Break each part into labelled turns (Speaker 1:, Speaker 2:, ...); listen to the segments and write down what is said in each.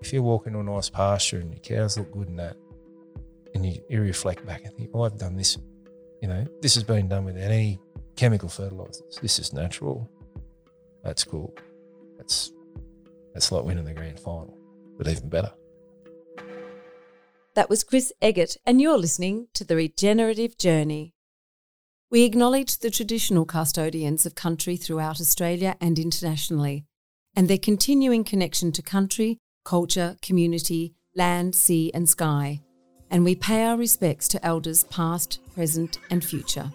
Speaker 1: if you're walking to a nice pasture and your cows look good and that, and you, you reflect back and think, oh, I've done this, you know, this has been done without any chemical fertilizers. This is natural. That's cool. That's that's like winning the grand final, but even better.
Speaker 2: That was Chris Eggert, and you're listening to The Regenerative Journey. We acknowledge the traditional custodians of country throughout Australia and internationally, and their continuing connection to country, culture, community, land, sea, and sky. And we pay our respects to elders past, present, and future.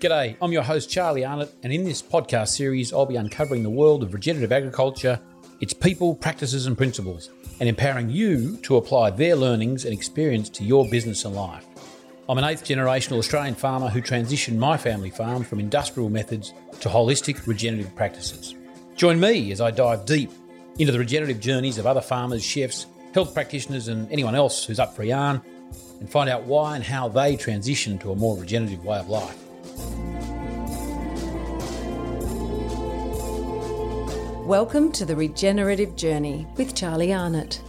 Speaker 3: G'day, I'm your host Charlie Arnott, and in this podcast series, I'll be uncovering the world of regenerative agriculture, its people, practices, and principles, and empowering you to apply their learnings and experience to your business and life. I'm an eighth generational Australian farmer who transitioned my family farm from industrial methods to holistic regenerative practices. Join me as I dive deep into the regenerative journeys of other farmers, chefs, health practitioners, and anyone else who's up for a yarn, and find out why and how they transition to a more regenerative way of life.
Speaker 2: Welcome to the Regenerative Journey with Charlie Arnott.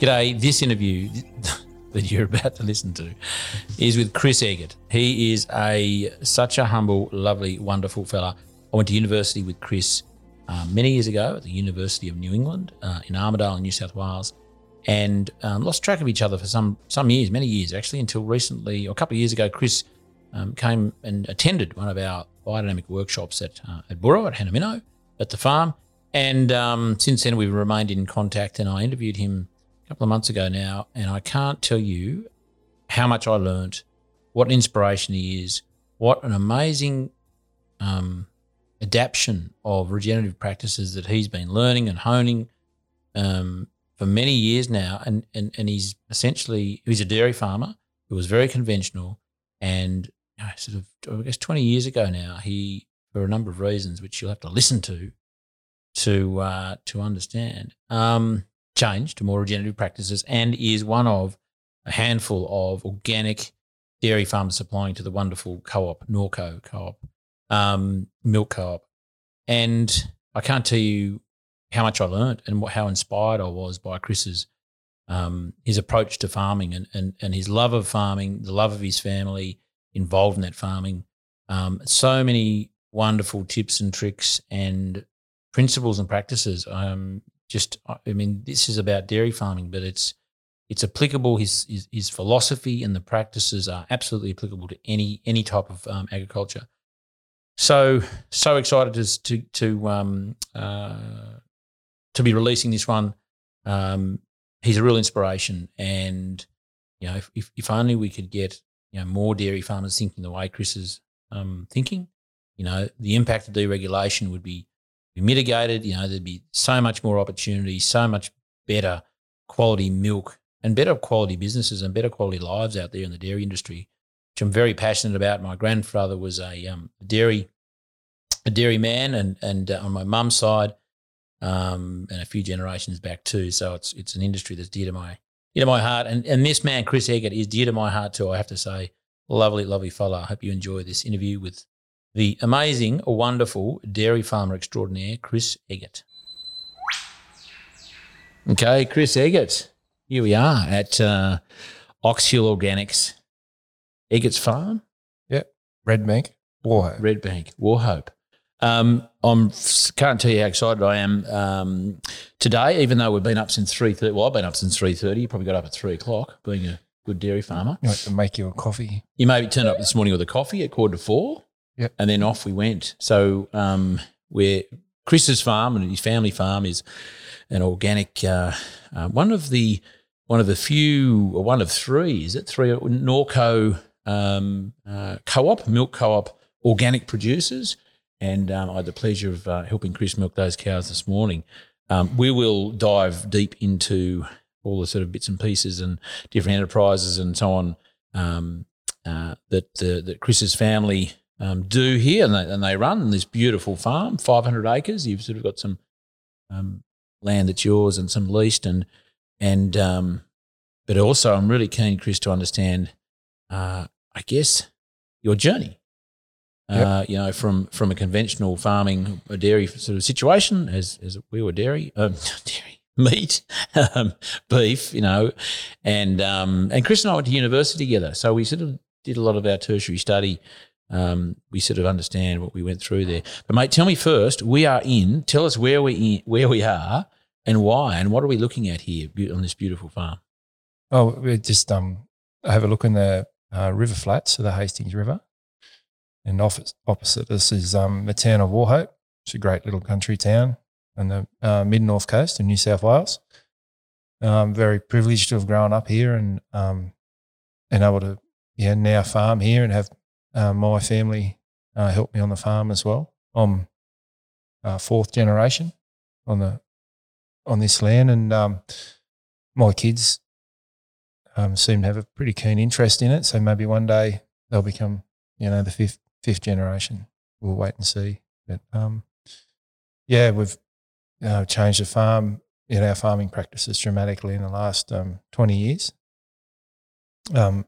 Speaker 3: G'day, this interview that you're about to listen to is with Chris Eggert. He is a such a humble, lovely, wonderful fella. I went to university with Chris uh, many years ago at the University of New England uh, in Armidale, New South Wales, and um, lost track of each other for some some years, many years actually, until recently, or a couple of years ago, Chris um, came and attended one of our biodynamic workshops at uh, at Boorowa at Hanaminno at the farm. And um, since then, we've remained in contact. And I interviewed him a couple of months ago now, and I can't tell you how much I learned, what an inspiration he is, what an amazing um, adaptation of regenerative practices that he's been learning and honing um, for many years now. And, and and he's essentially he's a dairy farmer who was very conventional and you know, sort of I guess twenty years ago now he for a number of reasons which you'll have to listen to to uh, to understand um, change to more regenerative practices and is one of a handful of organic dairy farmers supplying to the wonderful co-op Norco co-op um, milk co-op and I can't tell you how much I learned and what, how inspired I was by Chris's um, his approach to farming and, and and his love of farming, the love of his family involved in that farming. Um, so many wonderful tips and tricks and principles and practices. Um, just, I mean, this is about dairy farming, but it's it's applicable. His, his, his philosophy and the practices are absolutely applicable to any any type of um, agriculture. So so excited to to to um, uh, to be releasing this one. Um, he's a real inspiration, and you know, if, if, if only we could get you know more dairy farmers thinking the way Chris is um, thinking, you know, the impact of deregulation would be, be mitigated. You know, there'd be so much more opportunity, so much better quality milk and better quality businesses and better quality lives out there in the dairy industry, which I'm very passionate about. My grandfather was a um, dairy a dairy man, and and uh, on my mum's side, um, and a few generations back too. So it's it's an industry that's dear to my dear to my heart. And and this man, Chris Eggert, is dear to my heart too. I have to say, lovely, lovely fella. I hope you enjoy this interview with the amazing, wonderful dairy farmer extraordinaire, Chris Eggert. Okay, Chris Eggert. Here we are at uh, Organics, Eggert's Farm.
Speaker 1: Yep. Red Bank, Wauchope.
Speaker 3: Red Bank, Wauchope. Um, I'm can't tell you how excited I am um, today. Even though we've been up since three thirty. Well, I've been up since three thirty. You probably got up at three o'clock, being a good dairy farmer.
Speaker 1: You want to make you a coffee?
Speaker 3: You maybe turned up this morning with a coffee at quarter to four.
Speaker 1: Yep.
Speaker 3: And then off we went. So um, we're Chris's farm and his family farm is an organic. Uh, uh, one of the one of the few, or one of three, is it three Norco um, uh, co-op milk co-op organic producers and um, I had the pleasure of uh, helping Chris milk those cows this morning. Um, we will dive deep into all the sort of bits and pieces and different enterprises and so on um, uh, that that Chris's family um, do here, and they, and they run this beautiful farm, 500 acres. You've sort of got some um, land that's yours and some leased, and and but also I'm really keen, Chris, to understand, uh, I guess, your journey Uh, you know, from from a conventional farming, a dairy sort of situation, as as we were dairy, um, dairy meat, um, beef, you know, and um, and Chris and I went to university together, so we sort of did a lot of our tertiary study. Um, we sort of understand what we went through there. But mate, tell me first, we are in. Tell us where we in, where we are and why, and what are we looking at here on this beautiful farm?
Speaker 1: Oh, we just um I have a look in the uh, river flats of the Hastings River, and opposite, opposite us is um, the town of Wauchope. It's a great little country town on the uh, mid north coast of New South Wales. I'm very privileged to have grown up here and um, and able to yeah now farm here and have uh, my family uh, help me on the farm as well. I'm uh, fourth generation on the on this land, and um, my kids um, seem to have a pretty keen interest in it. So maybe one day they'll become, you know, the fifth fifth generation. We'll wait and see. But um, yeah, we've uh, changed the farm, know, our farming practices dramatically in the last um, twenty years. Um,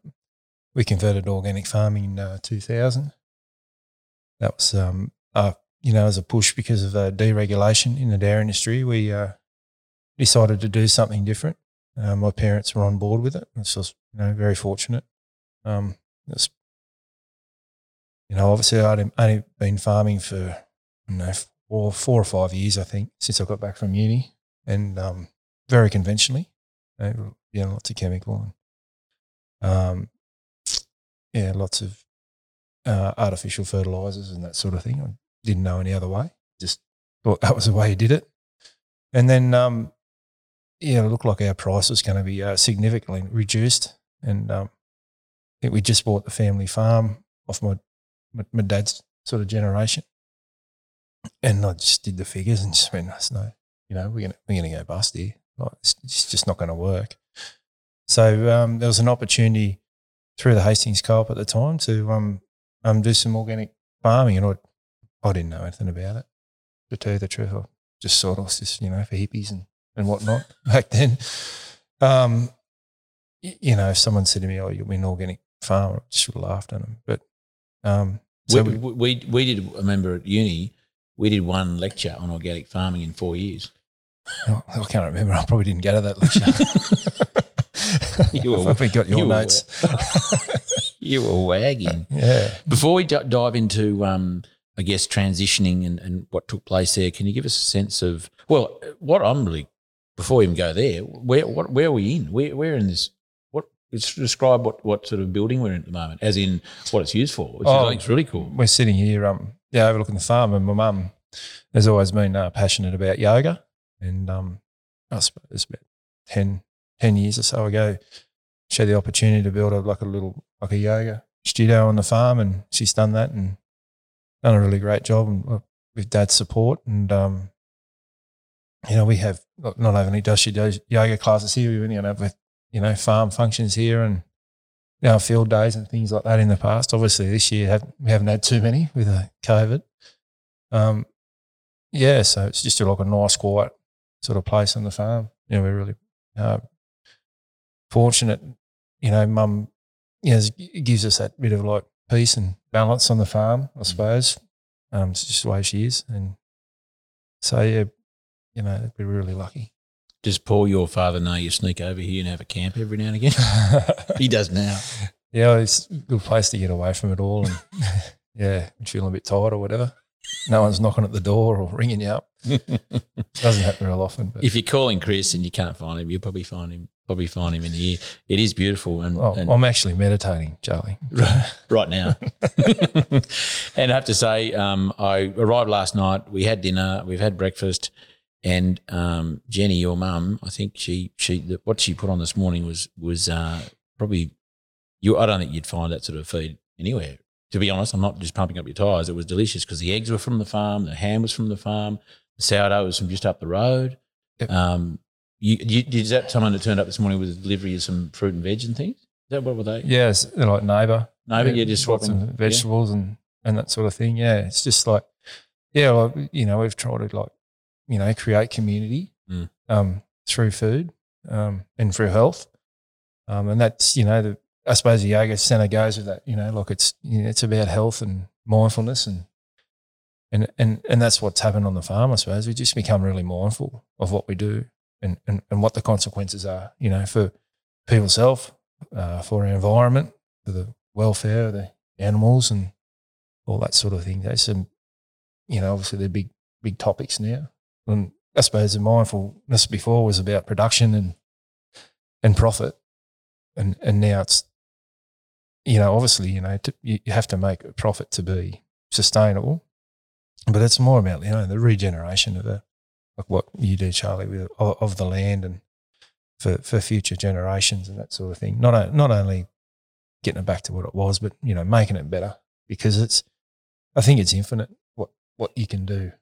Speaker 1: we converted to organic farming in uh, 2000. That was, uh, you know, as a push because of uh, deregulation in the dairy industry. We uh, decided to do something different. Uh, my parents were on board with it. It's just, you know, very fortunate. Um, it's, you know, obviously I'd only been farming for, you know, four, four or five years, I think, since I got back from uni and um, very conventionally, you you know, lots of chemical and, um, yeah, lots of uh, artificial fertilizers and that sort of thing. I didn't know any other way. Just thought that was the way you did it. And then, um, yeah, it looked like our price was going to be uh, significantly reduced. And um, I think we just bought the family farm off my, my, my dad's sort of generation. And I just did the figures and just went, "There's no, you know, we're going we're gonna go bust here. Like, it's, it's just not going to work. So um, there was an opportunity through the Hastings Co-op at the time to um, um, do some organic farming. And I, I didn't know anything about it, to tell you the truth. I just thought it was just, you know, for hippies and and whatnot back then. Um, you know, if someone said to me, "Oh, you'll be an organic farmer," I just would have laughed at them. But um, so
Speaker 3: we,
Speaker 1: we,
Speaker 3: we, we did. I remember at uni, we did one lecture on organic farming in four years.
Speaker 1: oh, I can't remember. I probably didn't go to that lecture.
Speaker 3: You were-
Speaker 1: probably got your
Speaker 3: you were-
Speaker 1: notes.
Speaker 3: you were wagging.
Speaker 1: yeah.
Speaker 3: Before we d- dive into, um, I guess, transitioning and, and what took place there, can you give us a sense of, well, what I'm really, before we even go there, where what, where are we in? Where, where in this, what, describe what, what sort of building we're in at the moment, as in what it's used for, which
Speaker 1: Oh,
Speaker 3: I think is really cool.
Speaker 1: We're sitting here, um, yeah, overlooking the farm, and my mum has always been uh, passionate about yoga. And um, I suppose about 10, 10 years or so ago, she had the opportunity to build a, like a little like a yoga studio on the farm, and she's done that and done a really great job and with dad's support. And um, you know, we have not only does she do yoga classes here, we you know with you know farm functions here and know, field days and things like that in the past. Obviously, this year have, we haven't had too many with uh, COVID. Um, yeah, so it's just like a nice, quiet sort of place on the farm. You know, we're really uh, fortunate. You know, mum, you know, gives us that bit of like peace and balance on the farm, I suppose. Um, it's just the way she is, and so yeah, you know, we're really lucky.
Speaker 3: Does Paul, your father, know you sneak over here and have a camp every now and again? he does now.
Speaker 1: Yeah, it's a good place to get away from it all. And yeah, I'm feeling a bit tired or whatever. No one's knocking at the door or ringing you up. Doesn't happen real often. But
Speaker 3: if you're calling Chris and you can't find him, you'll probably find him. Probably find him in here. It is beautiful, and,
Speaker 1: oh,
Speaker 3: and
Speaker 1: I'm actually meditating, Charlie.
Speaker 3: right now. and I have to say, um, I arrived last night. We had dinner. We've had breakfast, and um, Jenny, your mum, I think she she the, what she put on this morning was was uh, probably you. I don't think you'd find that sort of feed anywhere. To be honest, I'm not just pumping up your tires. It was delicious because the eggs were from the farm, the ham was from the farm, the sourdough was from just up the road.
Speaker 1: Yep.
Speaker 3: Um, you, you, is that someone that turned up this morning with a delivery of some fruit and veg and things? Is that what were they?
Speaker 1: yes, they're like neighbour.
Speaker 3: Neighbour, but you're just swapping
Speaker 1: vegetables and, and that sort of thing. Yeah, it's just like, yeah, like, you know, we've tried to like, you know, create community
Speaker 3: Mm.
Speaker 1: um, through food um, and through health. Um, and that's, you know, the, I suppose the yoga center goes with that, you know, like it's, you know, it's about health and mindfulness and and and and that's what's happened on the farm, I suppose. We just become really mindful of what we do and and, and what the consequences are, you know, for people's health, uh, for our environment, for the welfare of the animals and all that sort of thing. There's some, you know, obviously they're big big topics now. And I suppose the mindfulness before was about production and and profit, and and now it's, you know, obviously you know to, you, you have to make a profit to be sustainable, but it's more about you know the regeneration of it, like what you do, Charlie, with of, of the land and for for future generations and that sort of thing. Not not only getting it back to what it was, but you know making it better. Because it's I think it's infinite what what you can do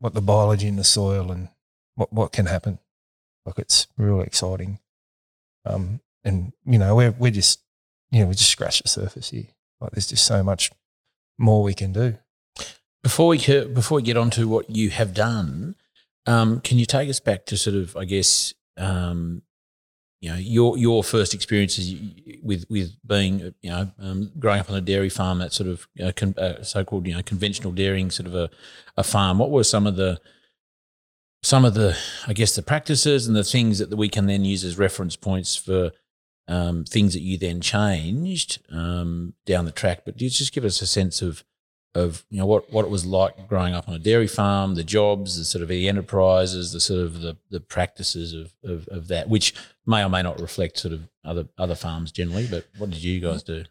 Speaker 1: what the biology in the soil and what, what can happen. Like it's really exciting. Um, and you know, we're, we're just, you know, we just scratch the surface here. Like there's just so much more we can do.
Speaker 3: Before we, before we get on to what you have done, um, can you take us back to sort of, I guess, um, you know your your first experiences with with being you know um, growing up on a dairy farm that sort of you know, con, uh, so-called you know conventional dairying sort of a, a farm. What were some of the some of the i guess the practices and the things that we can then use as reference points for um, things that you then changed um, down the track? But just give us a sense of of you know what what it was like growing up on a dairy farm, the jobs, the sort of the enterprises, the sort of the, the practices of, of, of that, which may or may not reflect sort of other other farms generally. But what did you guys do?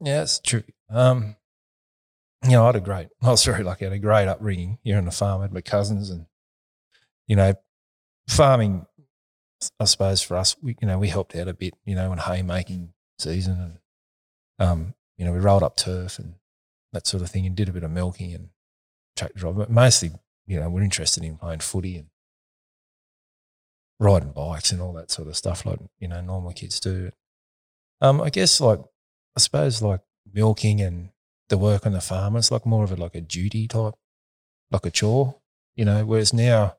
Speaker 1: Yeah, it's true. Um, you know, I had a great, I was very lucky. I had a great upbringing here on the farm. I had my cousins, and you know, farming. I suppose for us, we you know we helped out a bit. You know, in haymaking season, and um, you know, we rolled up turf and that sort of thing, and did a bit of milking and tractor driving. But mostly, you know, we're interested in playing footy and riding bikes and all that sort of stuff, like you know, normal kids do. Um, I guess like I suppose like milking and the work on the farm, it's like more of a like a duty type, like a chore, you know. Whereas now,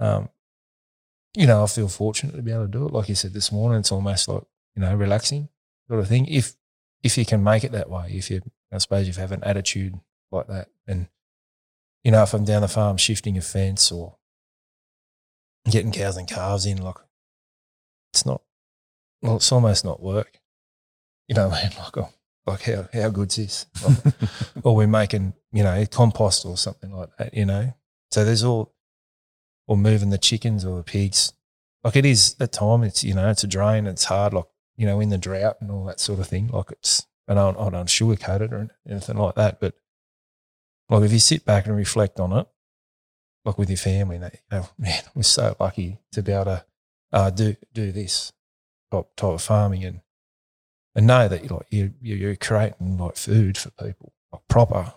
Speaker 1: um, you know, I feel fortunate to be able to do it. Like you said this morning, it's almost like you know, relaxing sort of thing. If if you can make it that way, if you I suppose if you have an attitude like that. And, you know, if I'm down the farm shifting a fence or getting cows and calves in, like, it's not, well, it's almost not work. You know I mean? Like, oh, like how, how good's this? Like, or we're making, you know, compost or something like that, you know? So there's all, or moving the chickens or the pigs. Like it is at time, it's, you know, it's a drain, it's hard, like, you know, in the drought and all that sort of thing. Like it's, I don't sugarcoat it or anything like that. But like if you sit back and reflect on it, like with your family, you know, man, we're so lucky to be able to uh, do do this type, type of farming and and know that you're like you you're creating like food for people, like proper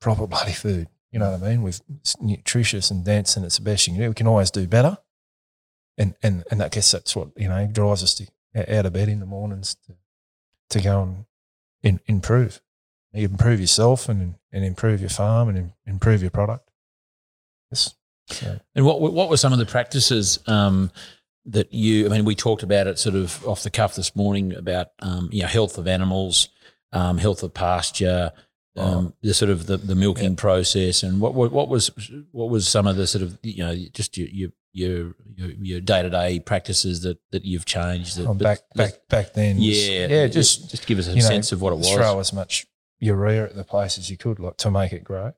Speaker 1: proper bloody food. You know what I mean? With nutritious and dense, and it's the best you can do. We can always do better, and and and I guess that's what you know drives us to out of bed in the mornings to to go and in, improve. You improve yourself and, and improve your farm and improve your product. Yes.
Speaker 3: So. And what what were some of the practices um, that you? I mean, we talked about it sort of off the cuff this morning about um, you know health of animals, um, health of pasture, um, oh. the sort of the, the milking yeah. process, and what, what, what was what was some of the sort of you know just your your your your day to day practices that, that you've changed. That,
Speaker 1: oh, back back back then,
Speaker 3: yeah,
Speaker 1: yeah. Just
Speaker 3: just give us a sense know, of what it was.
Speaker 1: Throw as much urea at the place as you could, like to make it grow.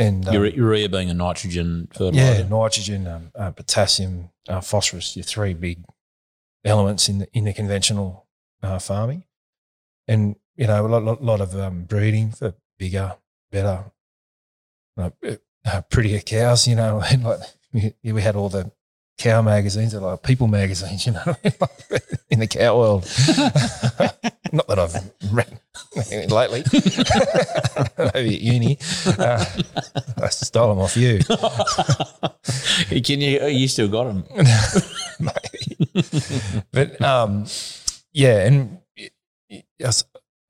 Speaker 3: And um, urea being a nitrogen fertilizer.
Speaker 1: Yeah, nitrogen, um, uh, potassium, uh, phosphorus. Your three big elements in the in the conventional uh, farming, and you know a lot, lot of um, breeding for bigger, better, uh, prettier cows. You know, and like we, we had all the cow magazines, or like people magazines, you know, in the cow world. Not that I've read lately, maybe at uni. Uh, I stole them off you.
Speaker 3: Can you? You still got them?
Speaker 1: maybe. But um, yeah, and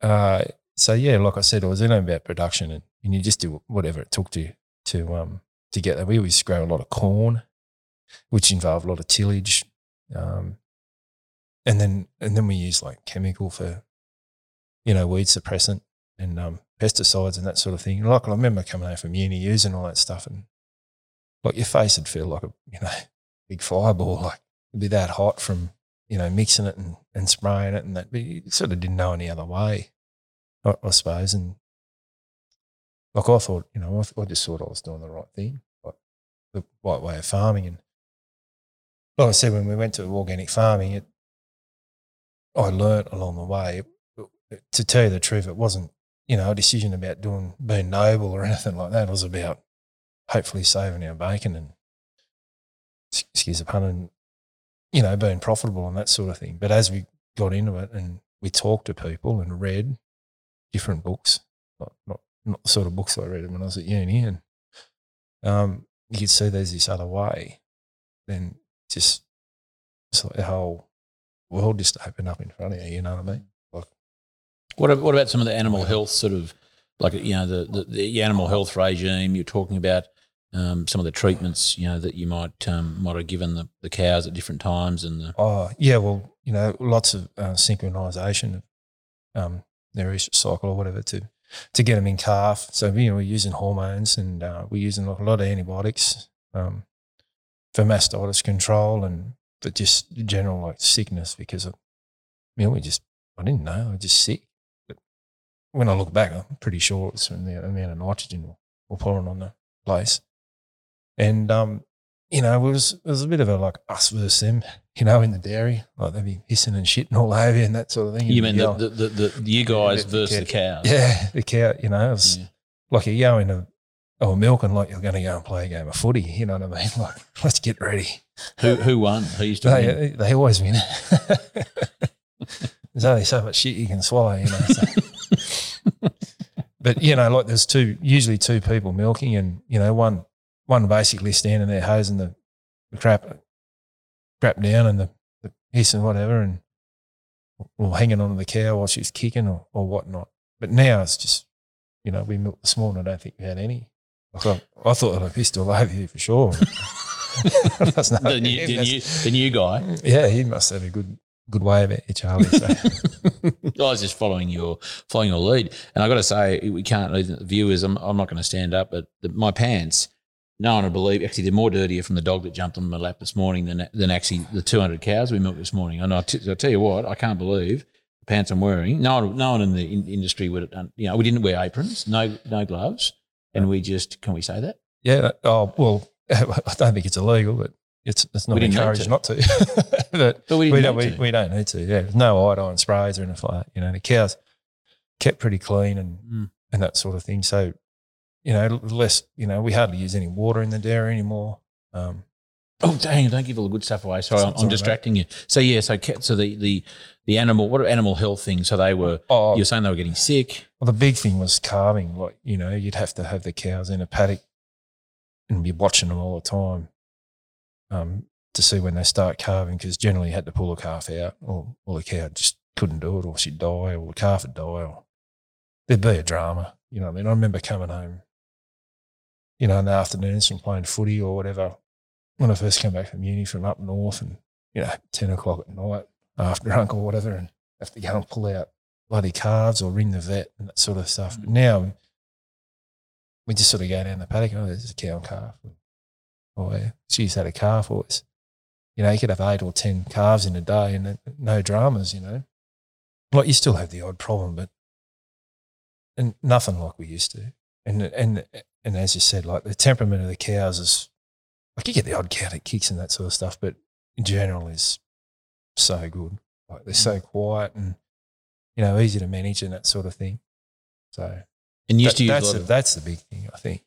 Speaker 1: uh, so yeah, like I said, it was in about production, and, and you just do whatever it took to to um to get there. We always grow a lot of corn, which involved a lot of tillage. Um, and then and then we use like chemical for, you know, weed suppressant and um, pesticides and that sort of thing. And Like I remember coming home from uni using all that stuff, and like your face would feel like a you know big fireball, like it'd be that hot from you know mixing it and, and spraying it, and that. But you sort of didn't know any other way, I, I suppose. And like I thought, you know, I, I just thought I was doing the right thing, like the right way of farming. And like I said, when we went to organic farming, it I learnt along the way. To tell you the truth, it wasn't you know a decision about doing being noble or anything like that. It was about hopefully saving our bacon and excuse the pun and you know being profitable and that sort of thing. But as we got into it and we talked to people and read different books, not not not the sort of books I read when I was at uni, and um, you could see there's this other way. Then just it's like the whole world just opened up in front of you. You know what I mean? Like,
Speaker 3: What what about some of the animal health sort of like you know the the, the animal health regime? You're talking about um, some of the treatments you know that you might um, might have given the, the cows at different times and the
Speaker 1: oh yeah, well, you know, lots of uh, synchronization of um, their estrous cycle or whatever to to get them in calf. So you know, we're using hormones and uh, we're using a lot of antibiotics um, for mastitis control and for just general like sickness because of, you know, we just I didn't know I was just sick. But when I look back, I'm pretty sure it's from the amount of nitrogen we're- we're pouring on the place. And um, you know, it was it was a bit of a like us versus them, you know, in the dairy. Like they'd be hissing and shitting all over you and that sort of thing.
Speaker 3: you mean the, the, the, the you guys
Speaker 1: the-
Speaker 3: versus the
Speaker 1: the
Speaker 3: cows?
Speaker 1: yeah, the cow, you know, it was
Speaker 3: Yeah.
Speaker 1: like you go into oh milking like you're going to go and play a game of footy. You know what I mean? Like let's get ready.
Speaker 3: Who who won? Who used to win?
Speaker 1: They they always win. there's only so much shit you can swallow, you know. So. but you know, like there's two usually two people milking, and you know one one basically standing there hosing the, the crap crap down and the, the hiss and whatever, and or hanging on to the cow while she's kicking or, or whatnot. But now it's just you know we milked this morning. I don't think we had any. I thought I thought I pissed all over you for sure. That's not
Speaker 3: the, new, the, new, the new guy.
Speaker 1: yeah, he must have a good good way of it, Charlie. So.
Speaker 3: I was just following your following your lead, and I got to say, we can't leave the viewers. I'm, I'm not going to stand up, but the, my pants. No one would believe. Actually, they're more dirtier from the dog that jumped on my lap this morning than than actually the 200 cows we milked this morning. And I t- I tell you what, I can't believe the pants I'm wearing. No one, no one in the in- industry would have. You know, we didn't wear aprons, no no gloves, and we just can we say that?
Speaker 1: yeah. Oh well, I don't think it's illegal, but it's it's not
Speaker 3: We didn't need
Speaker 1: encouraged
Speaker 3: to.
Speaker 1: not to. but
Speaker 3: But we
Speaker 1: we, don't.
Speaker 3: need
Speaker 1: We,
Speaker 3: to.
Speaker 1: we don't need to. Yeah, there's no iodine sprays or anything like that. You know, the cows kept pretty clean and
Speaker 3: Mm.
Speaker 1: and that sort of thing. So, you know, less. You know, we hardly use any water in the dairy anymore. Um,
Speaker 3: Oh, dang! Don't give all the good stuff away. Sorry, I'm, I'm distracting you. So yeah, so so the the the animal what are animal health things? So they were.
Speaker 1: oh,
Speaker 3: You're saying they were getting sick.
Speaker 1: Well, the big thing was calving. Like, you know, you'd have to have the cows in a paddock and be watching them all the time um, to see when they start calving because generally you had to pull a calf out or, or the cow just couldn't do it or she'd die or the calf would die or there'd be a drama. You know what I mean? I remember coming home, you know, in the afternoons from playing footy or whatever when I first came back from uni from up north and, you know, 10 o'clock at night after drunk or whatever and have to go and pull out bloody calves or ring the vet and that sort of stuff. Mm. But now we just sort of go down the paddock. Oh, there's a cow and calf. Oh, yeah. She's had a calf. Or it's, you know, you could have eight or ten calves in a day and no- no dramas. You know, like you still have the odd problem, but and nothing like we used to. And and and as you said, like the temperament of the cows is like you get the odd cow that kicks and that sort of stuff, but in general is so good. Like they're so mm. quiet and you know easy to manage and that sort of thing. So
Speaker 3: And used
Speaker 1: that-
Speaker 3: to use a
Speaker 1: that's
Speaker 3: of
Speaker 1: that's the big thing, I think.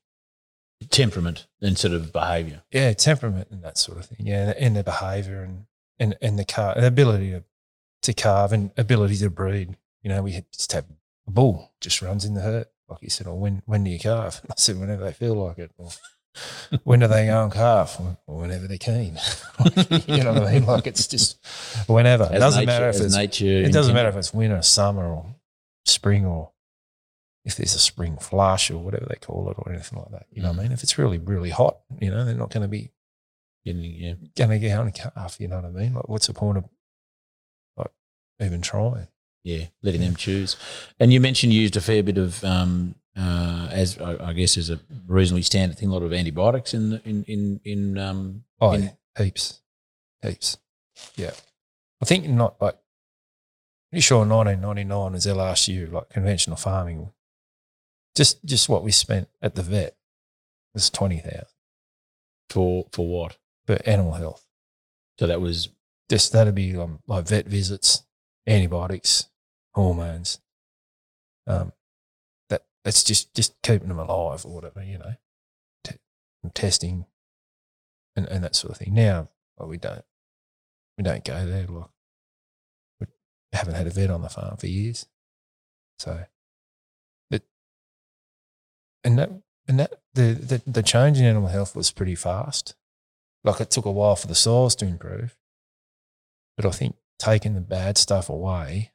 Speaker 3: temperament instead of behaviour.
Speaker 1: Yeah, temperament and that sort of thing. Yeah, and the behaviour and and and the car, the ability to to calve and ability to breed. You know, we just have a bull just runs in the herd, like you said. Or when when do you calve? I said whenever they feel like it. Or when do they go and calve? Or whenever they're keen. you know what I mean? Like it's just whenever. It doesn't
Speaker 3: nature-
Speaker 1: matter if it's
Speaker 3: nature.
Speaker 1: it doesn't matter if it's winter, summer, or spring, or if there's a spring flush or whatever they call it, or anything like that. You know what I mm. mean? If it's really, really hot, you know, they're not going to be
Speaker 3: Getting- yeah.
Speaker 1: going to get on calf. You know what I mean? Like, what's the point of like even trying?
Speaker 3: Yeah, letting them choose. And you mentioned you used a fair bit of, um, uh, as I, I guess, as a reasonably standard thing, a lot of antibiotics in the, in in in. Um,
Speaker 1: Oh,
Speaker 3: in-
Speaker 1: heaps, heaps. Yeah, I think not like pretty sure 1999 was their last year, like conventional farming. Just just what we spent at the vet was twenty thousand
Speaker 3: for for what?
Speaker 1: for animal health.
Speaker 3: So that was
Speaker 1: Just that'd be um, like vet visits, antibiotics, hormones. Um, that that's just just keeping them alive or whatever, you know, T- testing, and and that sort of thing. Now, well, we don't we don't go there. Like we haven't had a vet on the farm for years, so and that and that the the, the change in animal health was pretty fast. Like it took a while for the soils to improve, but I think taking the bad stuff away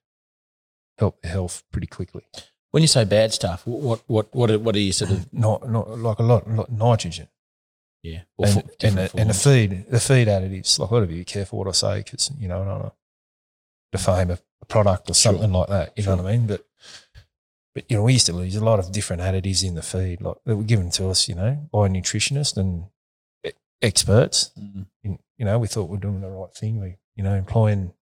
Speaker 1: the health pretty quickly.
Speaker 3: when you say bad stuff. What what what are, what are you sort of
Speaker 1: Not not like a lot, lot nitrogen
Speaker 3: yeah? or
Speaker 1: and, and, the, and the feed the feed additives. Like I got to be careful what I say because you know I don't want to defame a, a product or
Speaker 3: Sure.
Speaker 1: something like that. You know what I mean? But but you know we used to use a lot of different additives in the feed, like that were given to us, you know, by nutritionists and experts.
Speaker 3: Mhm.
Speaker 1: in- you know, we thought we are doing the right thing. We, you know, employing,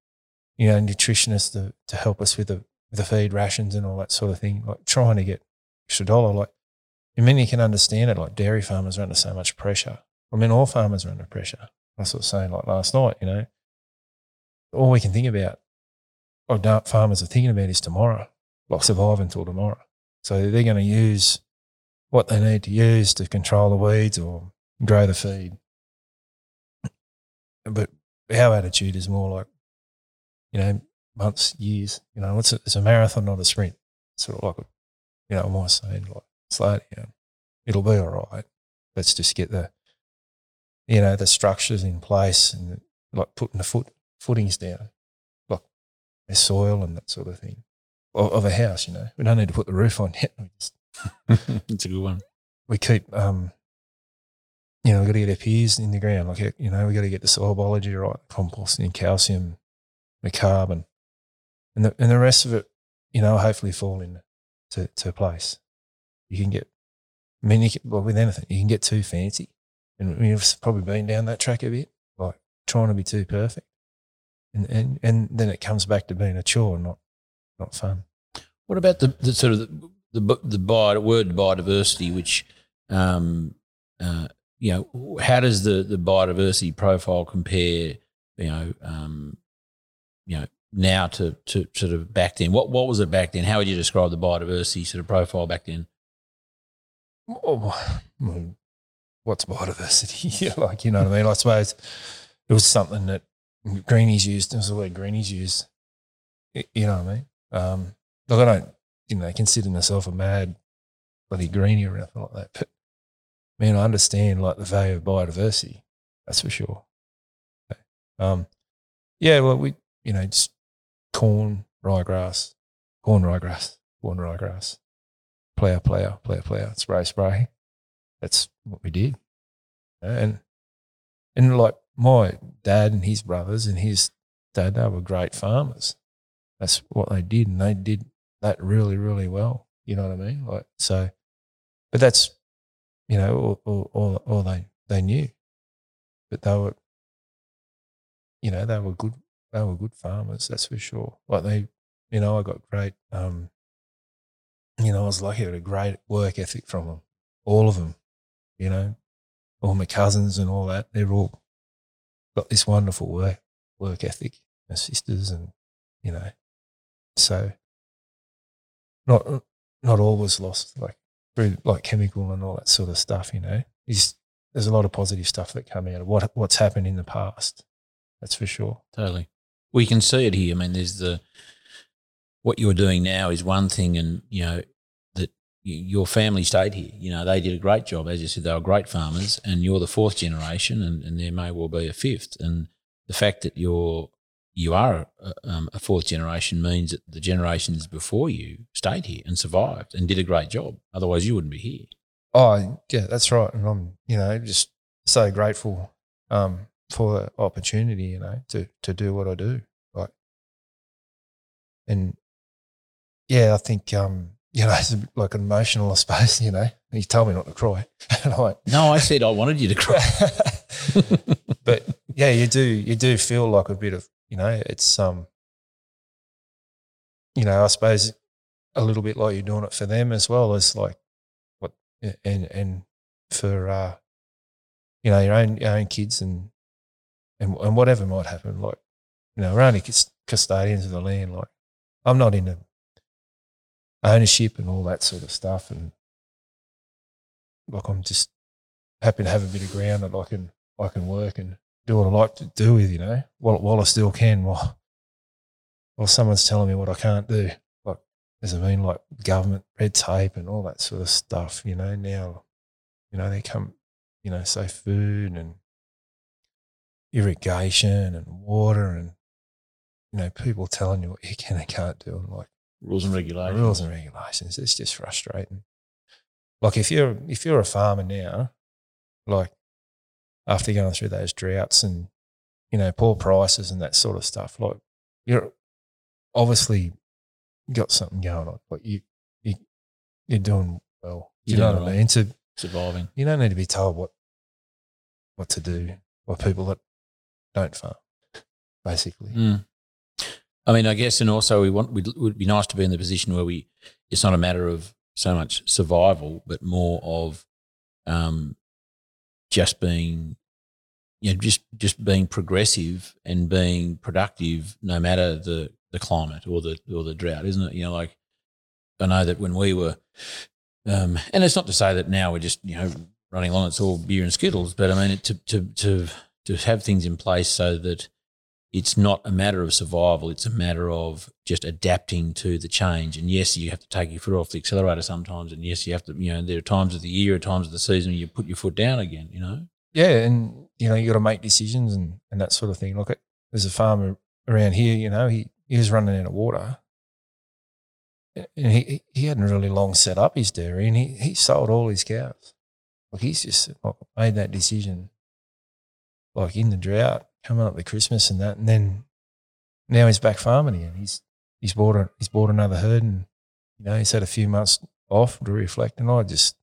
Speaker 1: you know, nutritionists to, to help us with the the feed rations and all that sort of thing. Like trying to get extra dollar. Like, I mean, you can understand it. Like dairy farmers are under so much pressure. I mean, all farmers are under pressure. I was sort of saying like last night. You know, all we can think about, or dark farmers are thinking about, is tomorrow. Like survive until tomorrow. So they're going to use what they need to use to control the weeds or grow the feed but our attitude is more like, you know, months, years. You know, it's a, it's a marathon, not a sprint. Sort of like, you know, I'm always saying like, slow down. It'll be all right. Let's just get the, you know, the structures in place and like putting the foot footings down, like the soil and that sort of thing of, of a house. You know, we don't need to put the roof on yet.
Speaker 3: It's a good one.
Speaker 1: we keep, um, you know, we've got to get our peas in the ground. Like, you know, we've got to get the soil biology right, composting, calcium, the carbon, and the and the rest of it, you know, hopefully fall in to, place. You can get, I mean, can, well, with anything, you can get too fancy, and we've probably been down that track a bit, like trying to be too perfect, and and and then it comes back to being a chore, not not fun.
Speaker 3: What about the, the sort of the the, the bio, word biodiversity, which um, uh, you know, how does the the biodiversity profile compare? You know, um, you know, now to to sort of back then. What what was it back then? How would you describe the biodiversity sort of profile back then?
Speaker 1: Oh, what's biodiversity? Like, you know what I mean? I suppose it was something that greenies used. It was the word greenies used. You know what I mean? Um, look, I don't, you know, consider myself a mad bloody greenie or anything like that. But, man, I understand like the value of biodiversity. That's for sure. Um, yeah, well, we, you know, just corn, ryegrass, corn, ryegrass, corn, ryegrass player, player, player, player, spray, spray. That's what we did. And and like my dad and his brothers and his dad, they were great farmers. That's what they did, and they did that really, really well. You know what I mean? Like so, but that's you know all all, all, all they they knew, but they were you know they were good they were good farmers. That's for sure. Like they, you know, I got great um you know, I was lucky get a great work ethic from them, all of them, you know, all my cousins and all that. They've all got this wonderful work, work ethic, my sisters and, you know, so not, not all was lost, like through like chemical and all that sort of stuff, you know, It's- there's a lot of positive stuff that come out of what, what's happened in the past. That's for sure.
Speaker 3: Totally. We can see it here. I mean, there's the what you're doing now is one thing, and you know that your family stayed here. You know, they did a great job, as you said. They were great farmers, and you're the fourth generation, and, and there may well be a fifth. And the fact that you're you are a, um, a fourth generation means that the generations before you stayed here and survived and did a great job. Otherwise, you wouldn't be here.
Speaker 1: Oh, yeah, that's right. And I'm, you know, just so grateful um, for the opportunity, you know, to to do what I do. Like, and yeah, I think um, you know, it's a bit like an emotional, I suppose. You know, you told me not to cry, and I
Speaker 3: No, I said I wanted you to cry.
Speaker 1: but yeah, you do you do feel like a bit of you know, it's um, you know, I suppose a little bit like you're doing it for them as well as like what and and for uh, you know your own your own kids and and and whatever might happen, like you know, we're only custodians of the land. Like I'm not into ownership and all that sort of stuff, and like I'm just happy to have a bit of ground that I can I can work and do what I like to do with, you know, while while I still can. While while someone's telling me what I can't do, like does it mean like government red tape and all that sort of stuff? You know, now, you know, they come, you know, say food and irrigation and water and you know people telling you what you can and can't do and like
Speaker 3: Rules and regulations.
Speaker 1: rules and regulations. It's just frustrating. Like if you're if you're a farmer now, like after going through those droughts and you know poor prices and that sort of stuff, like you're obviously got something going on. Like you you you're doing well. Do you
Speaker 3: You're
Speaker 1: know what I mean? To
Speaker 3: Surviving.
Speaker 1: you don't need to be told what what to do by people that don't farm, basically.
Speaker 3: Mm. I mean, I guess, and also we want it would be nice to be in the position where we it's not a matter of so much survival, but more of um, just being, you know, just just being progressive and being productive, no matter the the climate or the or the drought, isn't it? You know, like I know that when we were, um, and it's not to say that now we're just you know running along, it's all beer and skittles, but I mean, it, to to to to have things in place so that it's not a matter of survival. It's a matter of just adapting to the change. And yes, you have to take your foot off the accelerator sometimes. And yes, you have to, you know, there are times of the year, times of the season you put your foot down again, you know?
Speaker 1: Yeah, and you know you got to make decisions and, and that sort of thing. Look, there's a farmer around here. You know, he he was running out of water, and he he hadn't really long set up his dairy, and he he sold all his cows. Like he's just made that decision, like in the drought, coming up to Christmas and that, and then now he's back farming again. He's he's bought a, he's bought another herd, and you know he's had a few months off to reflect. And I just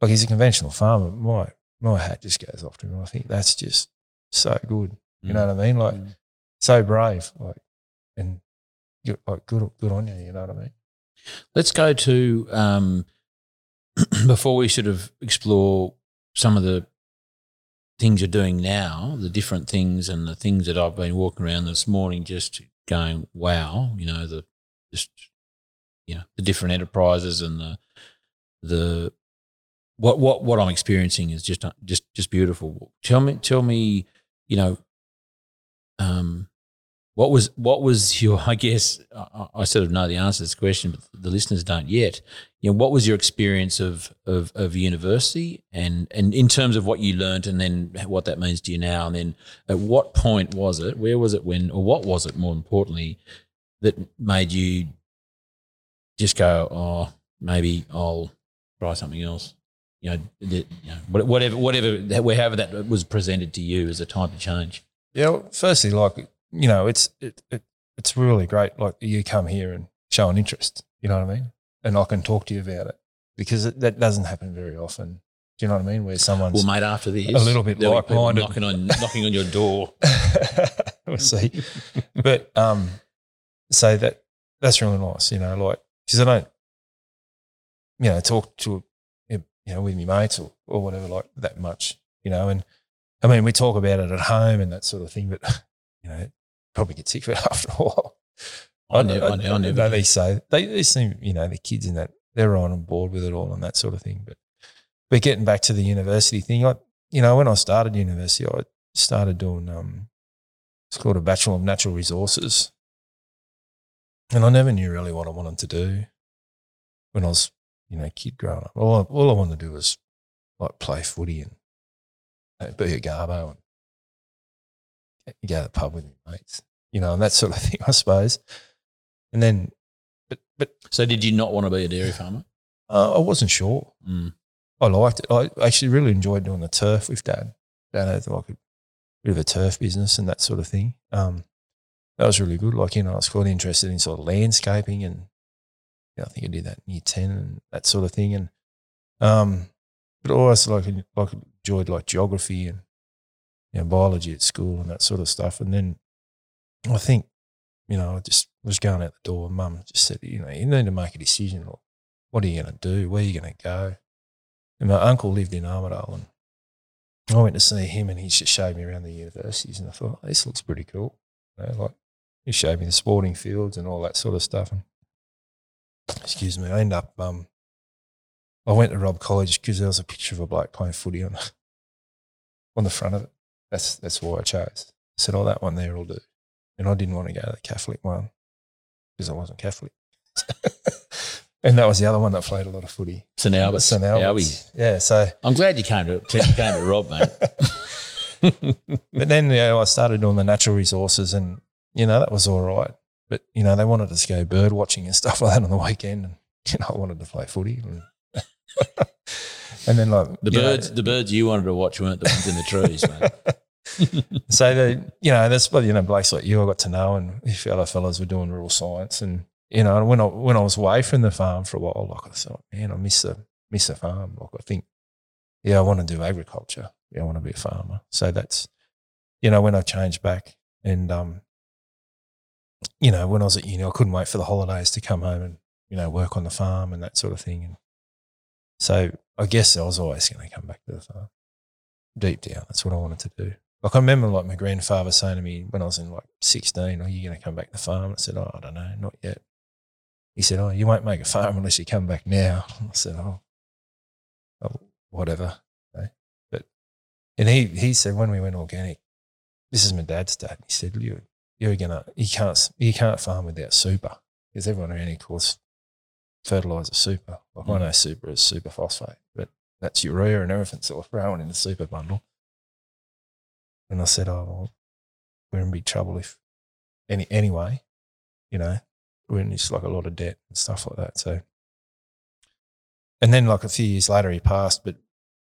Speaker 1: like he's a conventional farmer. My my hat just goes off to him. I think that's just so good. You know what I mean? Like
Speaker 3: Mm.
Speaker 1: so brave. Like and like good good on you. You know what I mean?
Speaker 3: Let's go to um, before we sort of explore some of the things you're doing now, the different things and the things that I've been walking around this morning, just going, wow, you know, the just you know the different enterprises and the the what what what I'm experiencing is just just just beautiful. Tell me, tell me, you know, um, what was what was your? I guess I, I sort of know the answer to this question, but the listeners don't yet. You know, what was your experience of of, of university, and and in terms of what you learned, and then what that means to you now, and then at what point was it? Where was it when, or what was it? More importantly, that made you just go, oh, maybe I'll try something else. You know, you know, whatever, whatever, wherever that was presented to you as a time to change.
Speaker 1: Yeah. Well, firstly, like you know, it's it, it it's really great. Like you come here and show an interest. You know what I mean? And I can talk to you about it because it, that doesn't happen very often. Do you know what I mean? Where someone's
Speaker 3: Well, mate, after this,
Speaker 1: A little bit
Speaker 3: people
Speaker 1: like-minded.
Speaker 3: knocking on knocking on your door.
Speaker 1: we'll see. But um, so that that's really nice, you know, like because I don't, you know, talk to you know with my mates or or whatever like that much, you know, and I mean we talk about it at home and that sort of thing, but you know, probably get sick of it after a while.
Speaker 3: I never, I, never, I never.
Speaker 1: They say they, they seem, you know, the kids in that they're on board with it all and that sort of thing. But but getting back to the university thing, I you know, when I started university, I started doing um it's called a Bachelor of Natural Resources. And I never knew really what I wanted to do when I was, you know, a kid growing up. All I, all I wanted to do was like play footy and uh, be a garbo and go to the pub with my mates, you know, and that sort of thing, I suppose. And then, but but
Speaker 3: So, did you not want to be a dairy farmer?
Speaker 1: uh, I wasn't sure.
Speaker 3: Mm.
Speaker 1: I liked it. I actually really enjoyed doing the turf with Dad. Dad had like a bit of a turf business and that sort of thing. Um, that was really good. Like, you know, I was quite interested in sort of landscaping and you know, I think I did that in year ten and that sort of thing. And um, but I always like like enjoyed like geography and you know biology at school and that sort of stuff. And then I think you know I just was going out the door. Mum just said, you know, you need to make a decision. What are you going to do? Where are you going to go? And my uncle lived in Armidale and I went to see him and he just showed me around the universities and I thought, this looks pretty cool. You know, like he showed me the sporting fields and all that sort of stuff. And excuse me, I ended up, um, I went to Robb College because there was a picture of a bloke playing footy on, on the front of it. That's, that's why I chose. I said, oh, that one there will do. And I didn't want to go to the Catholic one because I wasn't Catholic. and that was the other one that played a lot of footy.
Speaker 3: St Albert's.
Speaker 1: St Albert's. Yeah, so
Speaker 3: I'm glad you came to came to Robb, mate.
Speaker 1: but then you know, I started doing the natural resources, and you know that was all right. But you know they wanted us to go bird watching and stuff like that on the weekend, and you know I wanted to play footy. And, and then like
Speaker 3: the
Speaker 1: you know,
Speaker 3: birds, the birds you wanted to watch weren't the ones in the trees, mate.
Speaker 1: so the you know that's what you know blokes like you I got to know, and other fellas were doing rural science, and you know when I when I was away from the farm for a while, like I thought, man, I miss the miss the farm. Like I think, yeah, I want to do agriculture. Yeah, I want to be a farmer. So that's you know when I changed back, and um, you know when I was at uni, I couldn't wait for the holidays to come home and you know work on the farm and that sort of thing. And so I guess I was always going to come back to the farm. Deep down, that's what I wanted to do. Like I remember, like my grandfather saying to me when I was in like sixteen, oh, "Are you going to come back to the farm?" I said, "Oh, I don't know, not yet." He said, "Oh, you won't make a farm unless you come back now." I said, "Oh, oh whatever." Okay. But and he he said when we went organic, this is my dad's dad. He said, "You you're gonna you can't you can't farm without super because everyone around here calls fertilizer super. Like I
Speaker 3: Mm.
Speaker 1: know super is super phosphate, but that's urea and everything So we're thrown in the super bundle." And I said, "Oh, well, we're in big trouble if any anyway, you know, we're in just like a lot of debt and stuff like that." So, and then like a few years later, he passed. But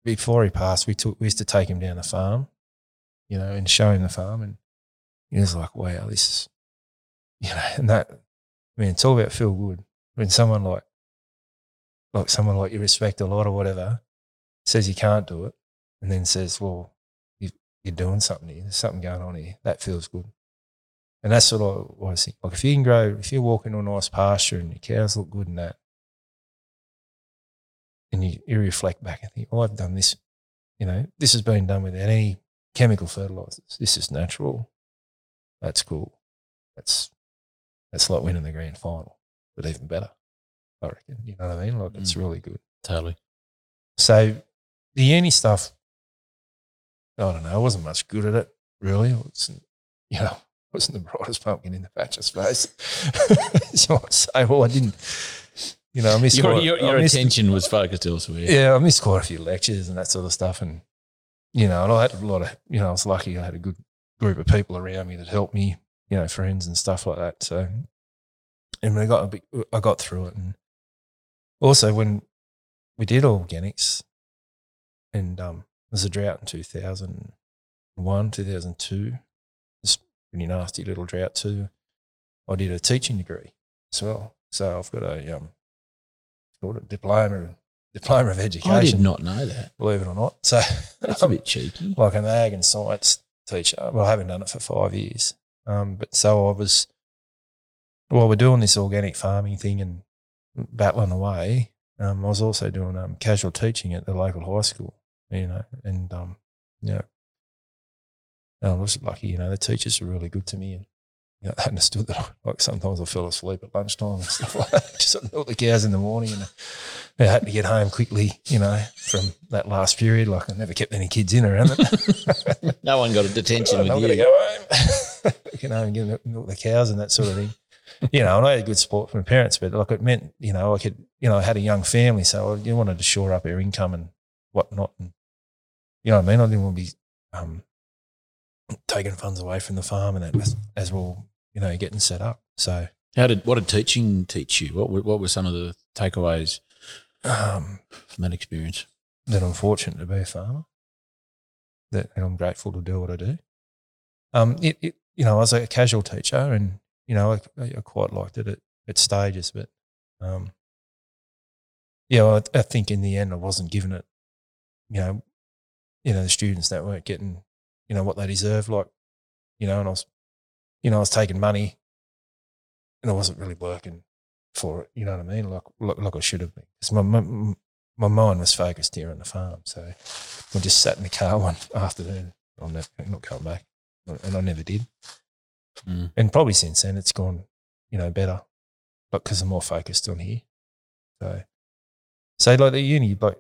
Speaker 1: before he passed, we took we used to take him down the farm, you know, and show him the farm, and he was like, "Wow, this is," you know, and that. I mean, it's all about feel good when someone like like someone like you respect a lot or whatever says you can't do it, and then says, "Well, you, you're doing something here. There's something going on here. That feels good." And that's what I think. Like if you can grow, if you're walking on a nice pasture and your cows look good and that, and you, you reflect back and think, "Oh, I've done this. You know, this has been done without any chemical fertilizers. This is natural. That's cool. That's that's like winning the grand final, but even better. I reckon. You know what I mean? Like it's
Speaker 3: Mm.
Speaker 1: really good.
Speaker 3: totally.
Speaker 1: So the uni stuff, I don't know. I wasn't much good at it, really. I wasn't, you know, wasn't the brightest pumpkin in the patch, I suppose. so I'd say, well, I didn't, you know, I missed
Speaker 3: Your,
Speaker 1: quite-
Speaker 3: your,
Speaker 1: I
Speaker 3: your
Speaker 1: missed-
Speaker 3: attention was focused elsewhere.
Speaker 1: Yeah, I missed quite a few lectures and that sort of stuff. And, you know, and I had a lot of, you know, I was lucky I had a good group of people around me that helped me, you know, friends and stuff like that. So, and I got a bit, I got through it. And also when we did organics and um, there was a drought in 2001, 2002, this pretty nasty little drought too. I did a teaching degree as well. So I've got a, um, called a diploma, diploma of education
Speaker 3: I did not know that.
Speaker 1: believe it or not. So
Speaker 3: That's a bit cheeky.
Speaker 1: like an ag and science teacher. Well, I haven't done it for five years. Um, but so I was, while we're doing this organic farming thing and battling away, um, I was also doing um, casual teaching at the local high school, you know, and, um, you know, I was lucky, you know, the teachers were really good to me and, you know, they understood that, like, sometimes I fell asleep at lunchtime and stuff like that. Just milk the cows in the morning and I had to get home quickly, you know, from that last period. Like I never kept any kids in around it.
Speaker 3: No one got a detention
Speaker 1: I'm
Speaker 3: with
Speaker 1: going to
Speaker 3: you.
Speaker 1: go home. you know, and get milk- milk the cows and that sort of thing. You know, and I had good support from my parents, but like it meant, you know, I could, you know, I had a young family, so I wanted to shore up our income and whatnot. And you know what I mean? I didn't want to be um, taking funds away from the farm and that as, as we're, you know, getting set up. So
Speaker 3: How did what did teaching teach you? What were, what were some of the takeaways
Speaker 1: um,
Speaker 3: from that experience?
Speaker 1: that I'm fortunate to be a farmer. That and I'm grateful to do what I do. Um, it, it you know, I was a casual teacher, and you know, I, I quite liked it at, at stages, but um, yeah, well, I, I think in the end I wasn't giving it, you know, you know, the students that weren't getting, you know, what they deserved. Like, you know, and I was, you know, I was taking money, and I wasn't really working for it. You know what I mean? Like, like, like I should have been. My, my my mind was focused here on the farm. So I just sat in the car one afternoon. I'm not, not coming back, and I never did.
Speaker 3: Mm.
Speaker 1: And probably since then, it's gone, you know, better, but because I'm more focused on here. So, so like the uni, like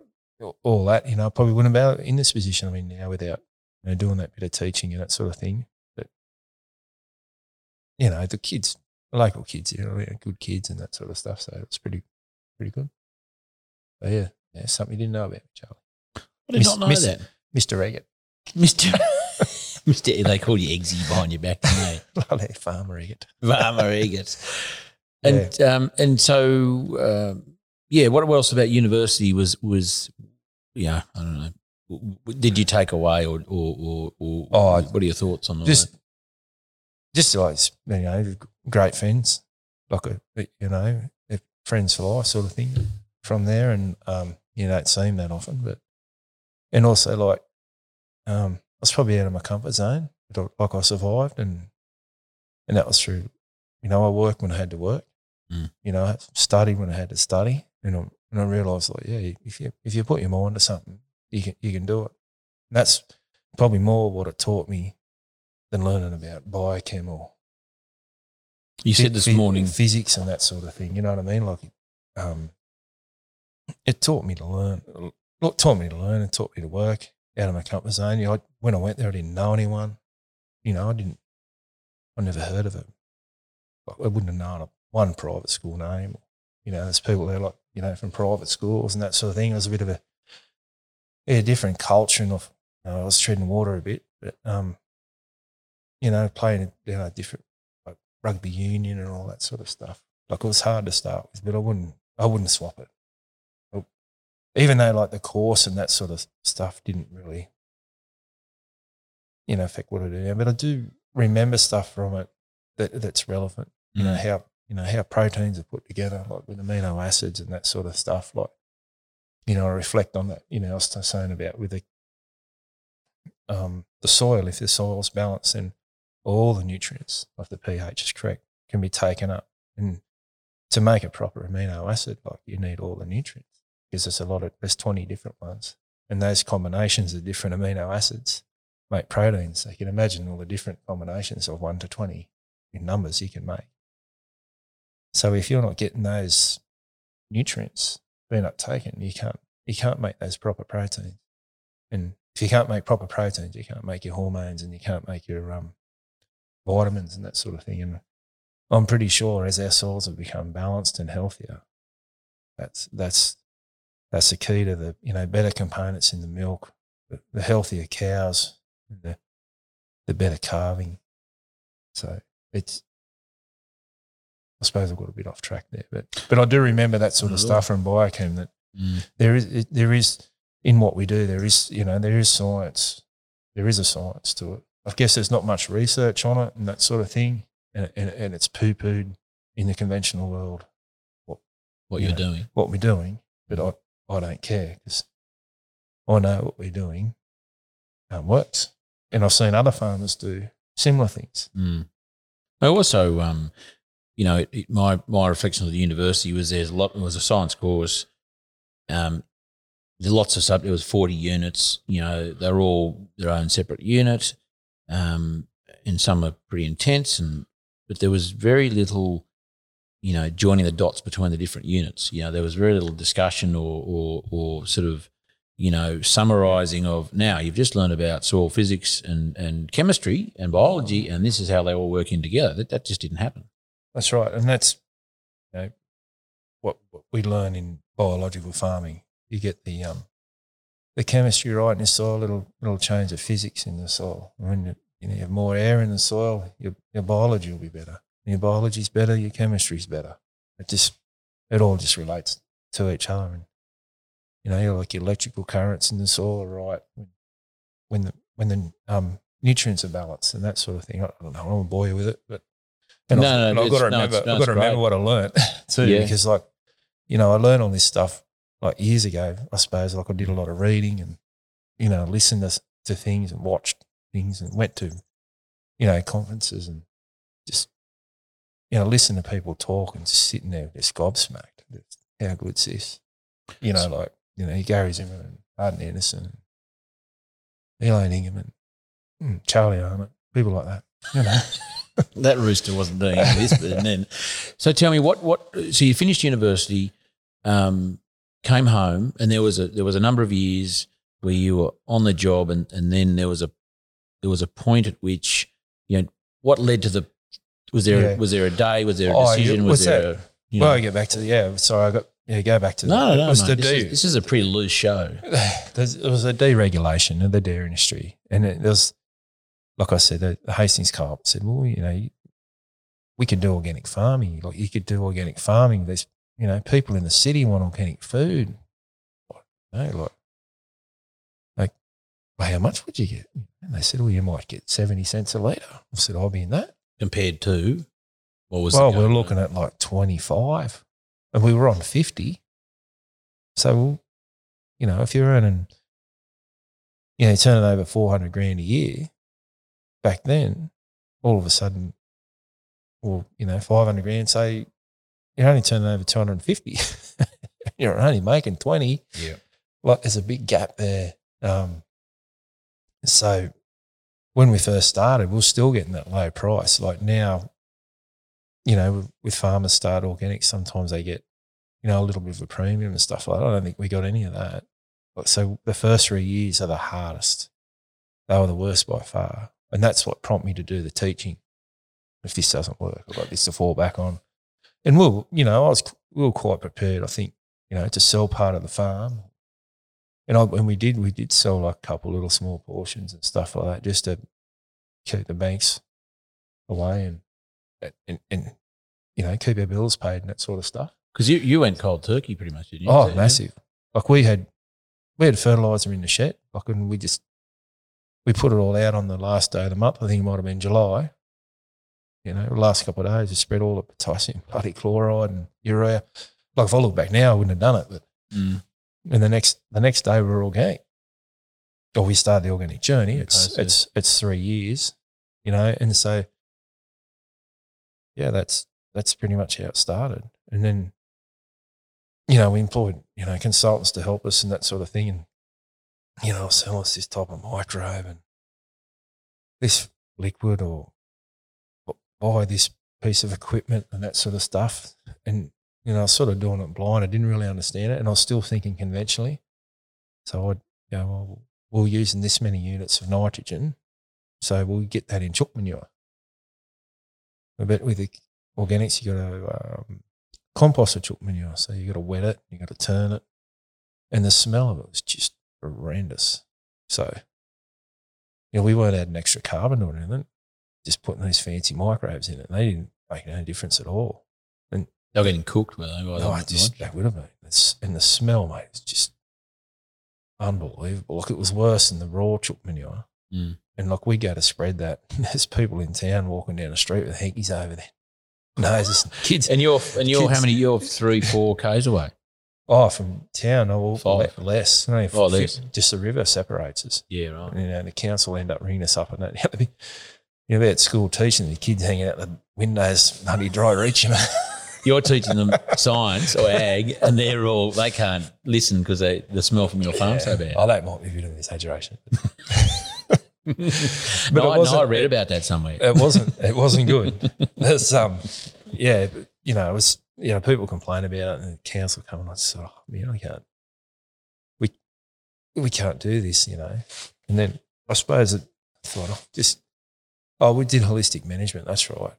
Speaker 1: all that, you know, I probably wouldn't have been in this position I'm in now without, you know, doing that bit of teaching and that sort of thing. But, you know, the kids, local kids, you know, good kids and that sort of stuff. So it's pretty, pretty good. But yeah, yeah, something you didn't know about, Charlie.
Speaker 3: I did
Speaker 1: Miss-
Speaker 3: not know
Speaker 1: Miss-
Speaker 3: that.
Speaker 1: Mr. Eggert,
Speaker 3: Mr. Mr. They call you Eggsy behind your back, don't they?
Speaker 1: Lovely farmer Eggert.
Speaker 3: Farmer Eggert. And um, and so um, yeah, what else about university was was yeah I don't know. Did you take away or or or, or
Speaker 1: Oh,
Speaker 3: what are your thoughts on
Speaker 1: just
Speaker 3: that?
Speaker 1: just like you know great friends like a you know friends for life sort of thing from there and um you don't see them that often but and also like um was probably out of my comfort zone I- like I survived and and that was through you know I worked when I had to work
Speaker 3: Mm.
Speaker 1: you know I studied when I had to study and I, and I realized like yeah if you if you put your mind to something you can you can do it and that's probably more what it taught me than learning about biochem or
Speaker 3: You said this morning.
Speaker 1: physics and that sort of thing. You know what I mean? Like, um, it taught me to learn. It taught me to learn. It taught me to work out of my comfort zone. You know, I, when I went there, I didn't know anyone. You know, I didn't. I never heard of it. I wouldn't have known one private school name. You know, there's people there like you know from private schools and that sort of thing. It was a bit of a yeah, different culture, and you know, I was treading water a bit, but um, you know, playing you know different like rugby union and all that sort of stuff. Like it was hard to start with, but I wouldn't I wouldn't swap it. Even though like the course and that sort of stuff didn't really, you know, affect what I do now. But I do remember stuff from it that that's relevant. You know
Speaker 3: Mm.
Speaker 1: how you know how proteins are put together, like with amino acids and that sort of stuff. Like, you know, I reflect on that. You know, I was saying about with the um, the soil. If the soil's balanced, then all the nutrients, of the pH is correct, can be taken up. And to make a proper amino acid, like you need all the nutrients because there's a lot of there's 20 different ones, and those combinations of different amino acids make proteins. So you can imagine all the different combinations of one to 20 in numbers you can make. So if you're not getting those nutrients being uptaken, you can't you can't make those proper proteins. And if you can't make proper proteins, you can't make your hormones and you can't make your um, vitamins and that sort of thing. And I'm pretty sure as our soils have become balanced and healthier, that's that's that's the key to the you know better components in the milk, the, the healthier cows, the the better calving. So it's I suppose I've got a bit off track there, but but I do remember that sort of stuff from biochem that
Speaker 3: Mm.
Speaker 1: there is it- there is in what we do there is you know there is science there is a science to it i guess there's not much research on it and that sort of thing and, and, and it's poo-pooed in the conventional world
Speaker 3: What
Speaker 1: Yeah.
Speaker 3: you're doing.
Speaker 1: what we're doing but i, I don't care because i know what we're doing and works and i've seen other farmers do similar things
Speaker 3: Mm. I also, um, you know, it, it- my my reflection of the university was there's a lot. It was a science course. Um, there's lots of sub. There was forty units. You know, they're all their own separate unit, um, and some are pretty intense. And but there was very little, you know, joining the dots between the different units. You know, there was very little discussion or or, or sort of you know, summarizing of now you've just learned about soil physics and, and chemistry and biology, and this is how they all work in together. That, that just didn't happen.
Speaker 1: That's right, and that's you know what, what we learn in biological farming. You get the um the chemistry right in the soil. It'll it'll change of physics in the soil. When you, you, know, you have more air in the soil, your your biology will be better. Your biology's better, your chemistry's better. It just it all just relates to each other. And you know, like electrical currents in the soil are right when when the when the um nutrients are balanced and that sort of thing. I don't know. I don't want to bore you with it, but and
Speaker 3: No,
Speaker 1: I've,
Speaker 3: no,
Speaker 1: and I've got to
Speaker 3: no,
Speaker 1: remember.
Speaker 3: it's- no,
Speaker 1: I've got to remember what I learned too,
Speaker 3: Yeah.
Speaker 1: because like you know, I learned all this stuff like years ago, I suppose, like I did a lot of reading and, you know, listened to, to things and watched things and went to, you know, conferences and just, you know, listen to people talk and just sitting there just gobsmacked. How good's this? You know, like, you know, Gary Zimmerman, Arden Anderson, Elaine Ingham, and mm, Charlie Arnott, people like that, you know.
Speaker 3: that rooster wasn't doing this, but then. So tell me what what. So you finished university, um, came home, and there was a there was a number of years where you were on the job, and and then there was a there was a point at which you know what led to the was there
Speaker 1: Yeah.
Speaker 3: was there a day was there a
Speaker 1: Oh,
Speaker 3: decision was there
Speaker 1: that?
Speaker 3: a, you know,
Speaker 1: well, I get back to the, yeah, sorry, I got, yeah, go back to
Speaker 3: no
Speaker 1: the,
Speaker 3: no no this, is, this is a pretty loose show
Speaker 1: there's, it was a deregulation of the dairy industry. And it, there was, like I said, the, the Hastings Co-op said, well, you know, you- we could do organic farming. Like you could do organic farming. There's, you know, people in the city want organic food. Like, no, like, like, well, how much would you get? And they said, well, you might get 70 cents a litre. I said, I'll be in that.
Speaker 3: compared to what was
Speaker 1: well, we're looking at like 25 and we were on 50. So, you know, if you're earning, you know, turning over 400 grand a year back then, all of a sudden, well, you know, 500 grand, say you're only turning over 250. you're only making 20.
Speaker 3: Yeah.
Speaker 1: Like there's a big gap there. Um, so when we first started, we are still getting that low price. Like now, you know, with, farmers start organic, sometimes they get, you know, a little bit of a premium and stuff like that. I don't think we got any of that. So the first three years are the hardest. They were the worst by far. And that's what prompted me to do the teaching. If this doesn't work, I've got this to fall back on. And we'll, you know, I was, we were quite prepared, I think, you know, to sell part of the farm. And when we did, we did sell like a couple little small portions and stuff like that just to keep the banks away and, and, and you know, keep our bills paid and that sort of stuff.
Speaker 3: because you, you went cold turkey pretty much didn't you
Speaker 1: Oh,
Speaker 3: Yeah.
Speaker 1: massive. Like we had, we had fertilizer in the shed. Like, and we just, we put it all out on the last day of the month. I think it might have been July. You know, the last couple of days, we spread all the potassium, bloody chloride and urea. Like if I look back now, I wouldn't have done it. But
Speaker 3: Mm.
Speaker 1: and the next the next day we were organic. Or we started the organic journey. It's it's it's three years, you know, and so yeah, that's that's pretty much how it started. And then, you know, we employed, you know, consultants to help us and that sort of thing. And, you know, sell us this type of microbe and this liquid or buy this piece of equipment and that sort of stuff. And, you know, I was sort of doing it blind. I didn't really understand it. And I was still thinking conventionally. So I'd go, well, we're using this many units of nitrogen. So we'll get that in chook manure. But with the organics, you got to um, compost the chook manure. So you got to wet it, you got to turn it. And the smell of it was just horrendous. So, you know, we weren't adding extra carbon or anything, just putting these fancy microbes in it. They didn't make any difference at all.
Speaker 3: And they were getting cooked were they
Speaker 1: No, I just, that would have been. It's, and the smell, mate, it's just unbelievable. Like it was worse than the raw chook manure.
Speaker 3: Mm.
Speaker 1: And like we go to spread that. There's people in town walking down the street with hankies over there. No, it's just kids.
Speaker 3: and you're and you're how many you're three four k's away
Speaker 1: Oh, from town or
Speaker 3: Five.
Speaker 1: less. Only
Speaker 3: Oh, less.
Speaker 1: Just the river separates us.
Speaker 3: yeah right
Speaker 1: And, you know, the council end up ringing us up and that. You know, they're at school teaching the kids hanging out the windows, bloody dry reaching.
Speaker 3: you're teaching them science or ag and they're all they can't listen because they the smell from your farm so bad
Speaker 1: Oh, that might be a bit of an exaggeration.
Speaker 3: but
Speaker 1: it
Speaker 3: no, I, no, I
Speaker 1: wasn't-
Speaker 3: read about that somewhere
Speaker 1: it wasn't it wasn't good. There's um yeah, you know, it was you know, people complain about it and the council come and I thought, oh, man, I can't we we can't do this, you know. And then I suppose it I thought, oh, just oh, we did holistic management, that's right.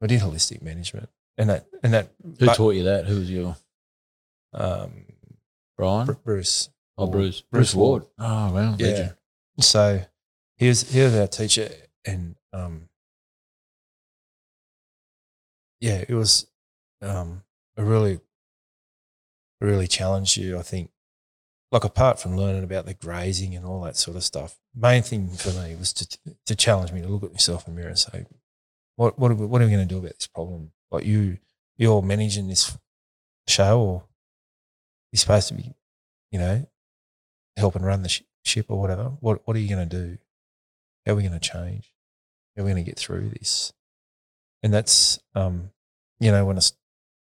Speaker 1: We did holistic management. And that and that
Speaker 3: who
Speaker 1: but,
Speaker 3: taught you that who was your
Speaker 1: um
Speaker 3: Brian
Speaker 1: Br- Bruce.
Speaker 3: oh Bruce
Speaker 1: Bruce
Speaker 3: Bruce Ward oh well
Speaker 1: Yeah.
Speaker 3: legend.
Speaker 1: So he was he was our teacher and um yeah, it was um a really really challenged you, I think. Like apart from learning about the grazing and all that sort of stuff, main thing for me was to to challenge me to look at myself in the mirror and say, What what are we, what are we going to do about this problem? Like you you're managing this show or you're supposed to be you know, helping run the sh- ship or whatever. What what are you going to do? How are we going to change? How are we going to get through this? And that's, um, you know, when it's,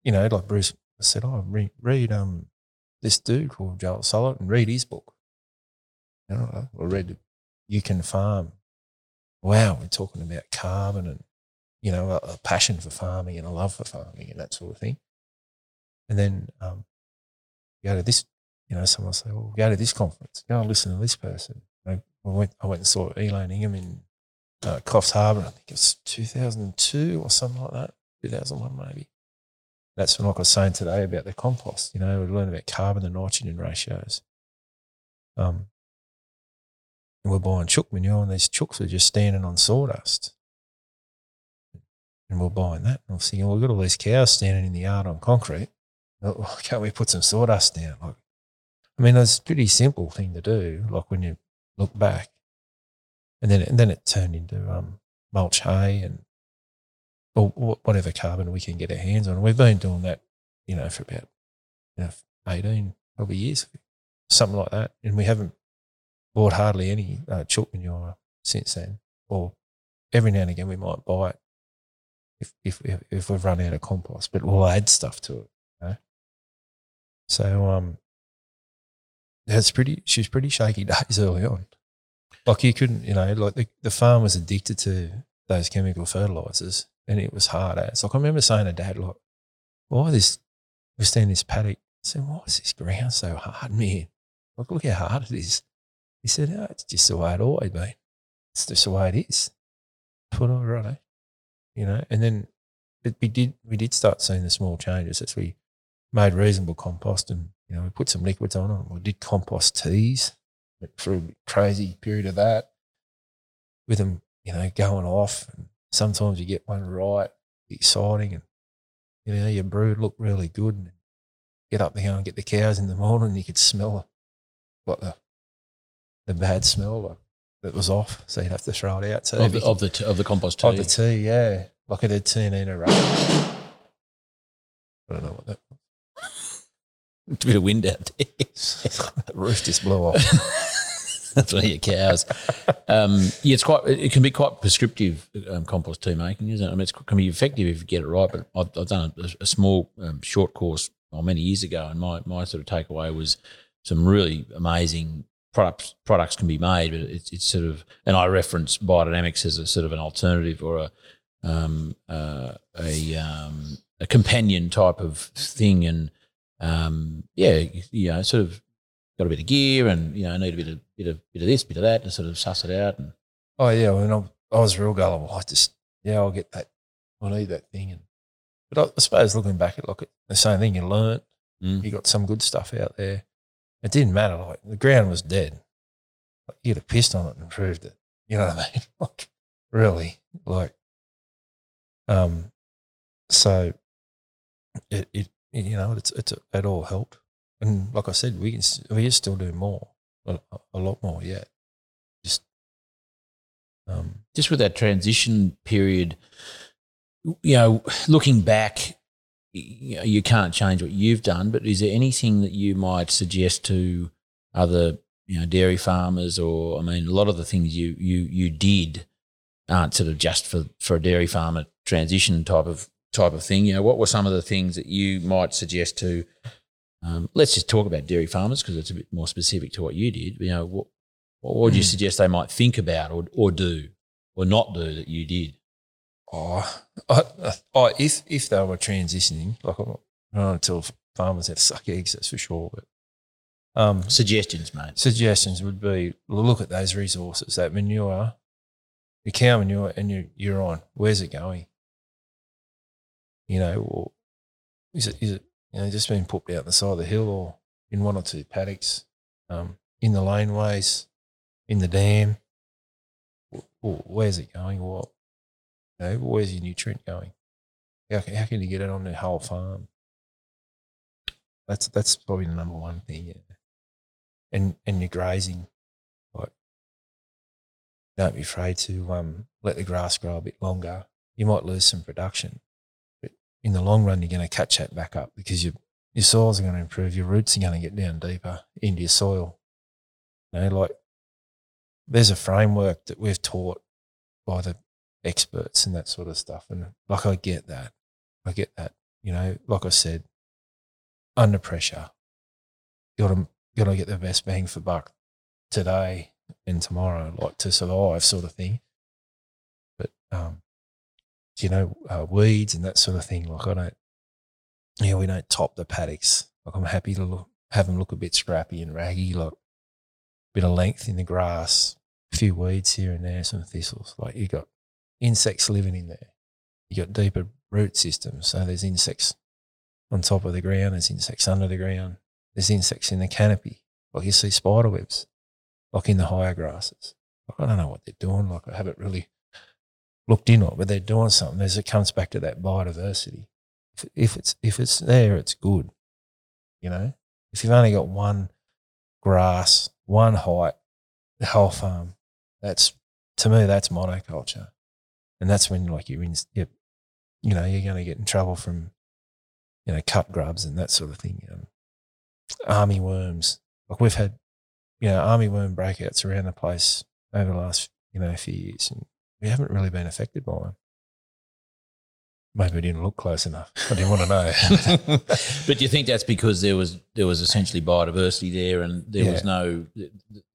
Speaker 1: you know, like Bruce said, oh, read, read um, this dude called Joel Salatin and read his book. You know, I read You Can Farm. Wow, we're talking about carbon and, you know, a, a passion for farming and a love for farming and that sort of thing. And then um, go to this, you know, someone say, well, go to this conference, go and listen to this person. I, went, I went and saw Elaine Ingham in uh, Coffs Harbour, I think it was 2002 or something like that, 2001 maybe. That's what I was saying today about the compost, you know, we learned about carbon and nitrogen ratios. Um, and we're buying chook manure, and these chooks are just standing on sawdust. And we're buying that. And we're thinking, well, we've got all these cows standing in the yard on concrete. Well, can't we put some sawdust down? Like, I mean, it's a pretty simple thing to do. Like when you look back, and then and then it turned into um, mulch hay and or whatever carbon we can get our hands on. We've been doing that, you know, for about you know, eighteen probably years, something like that, and we haven't bought hardly any uh, chook manure since then. Or every now and again we might buy it if if if, if we've run out of compost, but we'll add stuff to it. You know? So um, that's pretty. She was pretty shaky days early on. Like you couldn't, you know, like the, the farm was addicted to those chemical fertilizers, and it was hard as. Like I remember saying to Dad, like, "Why this? We're standing this paddock. I said, why is this ground so hard, man? Like, look how hard it is." He said, oh, "It's just the way it always been. It's just the way it is." I thought, "Oh, right, you know." And then it, we did we did start seeing the small changes as we made reasonable compost and you know, we put some liquids on it. We did compost teas for a crazy period of that with them, you know, going off. And sometimes you get one right, exciting, and you know, your brood looked really good. And get up there and get the cows in the morning, and you could smell what the the bad smell that was off. So you'd have to throw it out. So
Speaker 3: of the of the, t- of the compost tea.
Speaker 1: Of the tea, yeah, like it had turned in a rush. I don't know what that
Speaker 3: a bit of wind out there.
Speaker 1: the roof just blew off.
Speaker 3: That's one of your cows. Um, yeah, it's quite. It can be quite prescriptive um, compost tea making, isn't it? I mean, it can be effective if you get it right. But I've, I've done a, a small um, short course well, many years ago, and my my sort of takeaway was some really amazing products products can be made, but it's, it's sort of and I reference biodynamics as a sort of an alternative or a um, uh, a um, a companion type of thing, and um, yeah, you know, sort of got a bit of gear and you know need a bit of bit of bit of this, bit of that, and sort of suss it out. And
Speaker 1: oh yeah, I mean, I, I was real gullible. I just yeah, I'll get that. I need that thing. And but I, I suppose looking back at like the same thing, you learnt. Mm. You got some good stuff out there. It didn't matter. Like the ground was dead. Like, you'd have pissed on it and proved it. You know what I mean? like really, like um. So it, it you know, it's it's it all helped. And like I said, we can we can still do more, a, a lot more Yeah, Just
Speaker 3: um, just with that transition period, you know, looking back, you, know, you can't change what you've done. But is there anything that you might suggest to other, you know, dairy farmers, or I mean, a lot of the things you you you did aren't sort of just for for a dairy farmer transition type of type of thing. You know, what were some of the things that you might suggest to? Um, let's just talk about dairy farmers because it's a bit more specific to what you did. You know, what, what would you hmm. suggest they might think about or or do or not do that you did?
Speaker 1: Oh, I, I, if if they were transitioning, like I don't tell farmers how to suck eggs, that's for sure. But
Speaker 3: um, suggestions, mate.
Speaker 1: Suggestions would be look at those resources, that manure, your cow manure, and your urine. Where's it going? You know, or is it is it you know just being put out the side of the hill or in one or two paddocks, um, in the laneways, in the dam? Or, where's it going? What you know, where's your nutrient going? How can, how can you get it on the whole farm? That's that's probably the number one thing. Yeah. And and your grazing, like don't be afraid to um, let the grass grow a bit longer. You might lose some production, in the long run, you're going to catch that back up because you your soils are going to improve. Your roots are going to get down deeper into your soil. You know, like there's a framework that we've taught by the experts and that sort of stuff. And like, I get that. I get that. You know, like I said, under pressure, you got to, got to get the best bang for buck today and tomorrow, like to survive, sort of thing. But, um, you know, uh, weeds and that sort of thing. Like, I don't, yeah, we don't top the paddocks. Like, I'm happy to look, have them look a bit scrappy and raggy, like a bit of length in the grass, a few weeds here and there, some thistles. Like, you got insects living in there. You got deeper root systems. So there's insects on top of the ground, there's insects under the ground, there's insects in the canopy. Like you see spider webs, like in the higher grasses. Like I don't know what they're doing. Like I haven't really looked in on but they're doing something. As it comes back to that biodiversity. If, if it's if it's there, it's good. You know, if you've only got one grass, one height, the whole farm, that's to me that's monoculture and that's when like you're in, you're, you know, you're going to get in trouble from, you know, cut grubs and that sort of thing. Um, army worms, like we've had, you know, army worm breakouts around the place over the last, you know, few years, and we haven't really been affected by them. Maybe we didn't look close enough. I didn't want to know.
Speaker 3: but do you think that's because there was there was essentially biodiversity there, and there
Speaker 1: Yeah.
Speaker 3: was no the,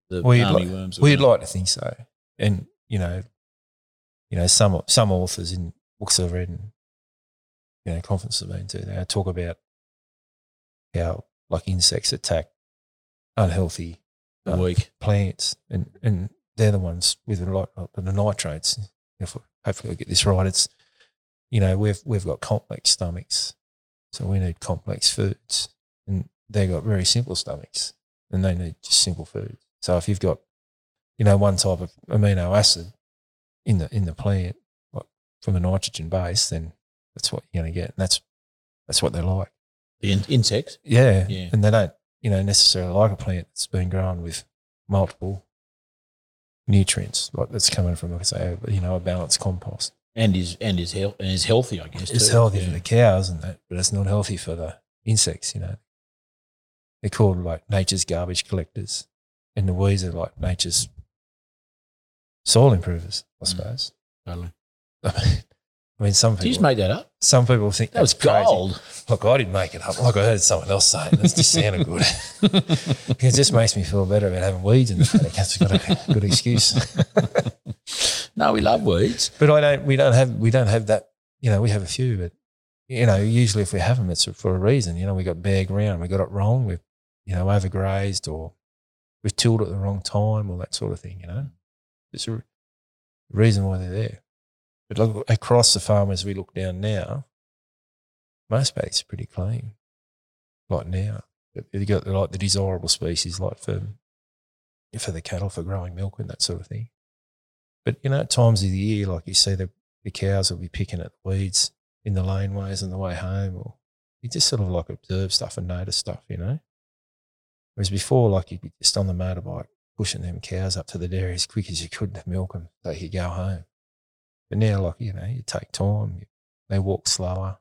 Speaker 3: the
Speaker 1: We'd
Speaker 3: army
Speaker 1: like-
Speaker 3: worms?
Speaker 1: We'd like to think so, and you know, you know, some some authors in books I've read and you know conferences I've been to, they talk about how like insects attack unhealthy um,
Speaker 3: week.
Speaker 1: plants, and and they're the ones with the, like, uh, the nitrates. If hopefully I get this right, it's you know we've we've got complex stomachs, so we need complex foods, and they've got very simple stomachs, and they need just simple food. So if you've got you know one type of amino acid in the in the plant, like from a nitrogen base, then that's what you're going to get, and that's that's what they like.
Speaker 3: The in- insects.
Speaker 1: Yeah.
Speaker 3: Yeah.
Speaker 1: And they don't, you know, necessarily like a plant that's been grown with multiple nutrients, like that's coming from, like I say, a- you know, a balanced compost.
Speaker 3: And is and is health and is healthy, I guess.
Speaker 1: It's
Speaker 3: too.
Speaker 1: healthy
Speaker 3: Yeah.
Speaker 1: for the cows and that, but it's not healthy for the insects, you know. They're called like nature's garbage collectors. And the weeds are like nature's soil improvers, I
Speaker 3: Mm.
Speaker 1: suppose.
Speaker 3: Totally.
Speaker 1: I mean, I mean some
Speaker 3: Did you just
Speaker 1: people,
Speaker 3: make that up?
Speaker 1: some people think
Speaker 3: That was
Speaker 1: crazy.
Speaker 3: gold.
Speaker 1: Look, I didn't make it up. Like I heard someone else say it. It just sounded good. it just makes me feel better about having weeds in the paddock. That's got a good excuse.
Speaker 3: No, we love weeds.
Speaker 1: but I don't. We don't have. We don't have that. You know, we have a few, but you know, usually if we have them, it's for a reason. You know, we got bare ground. We got it wrong. We've you know overgrazed or we've tilled at the wrong time or that sort of thing. You know, it's a reason why they're there. But look, across the farm as we look down now, most are pretty clean. Like now, you got like the desirable species, like for for the cattle for growing milk and that sort of thing. But you know, at times of the year, like you see the the cows will be picking at the weeds in the laneways on the way home, or you just sort of like observe stuff and notice stuff, you know. Whereas before, like you'd be just on the motorbike pushing them cows up to the dairy as quick as you could to milk them so you could go home. But now, like you know, you take time. You, they walk slower.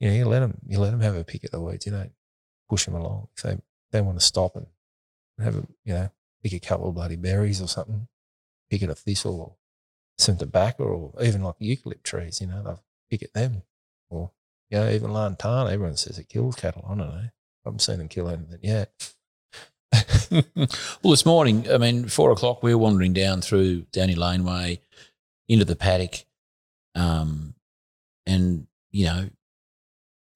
Speaker 1: You know, you let them you let them have a pick at the weeds. You don't push them along. If they they want to stop and have a you know pick a couple of bloody berries or something, pick at a thistle or some tobacco or even like eucalypt trees. You know, they'll pick at them or you know even lantana. Everyone says it kills cattle. I don't know. I haven't seen them kill anything yet.
Speaker 3: well, this morning, I mean, four o'clock, we were wandering down through Downey Laneway into the paddock. Um, and, you know,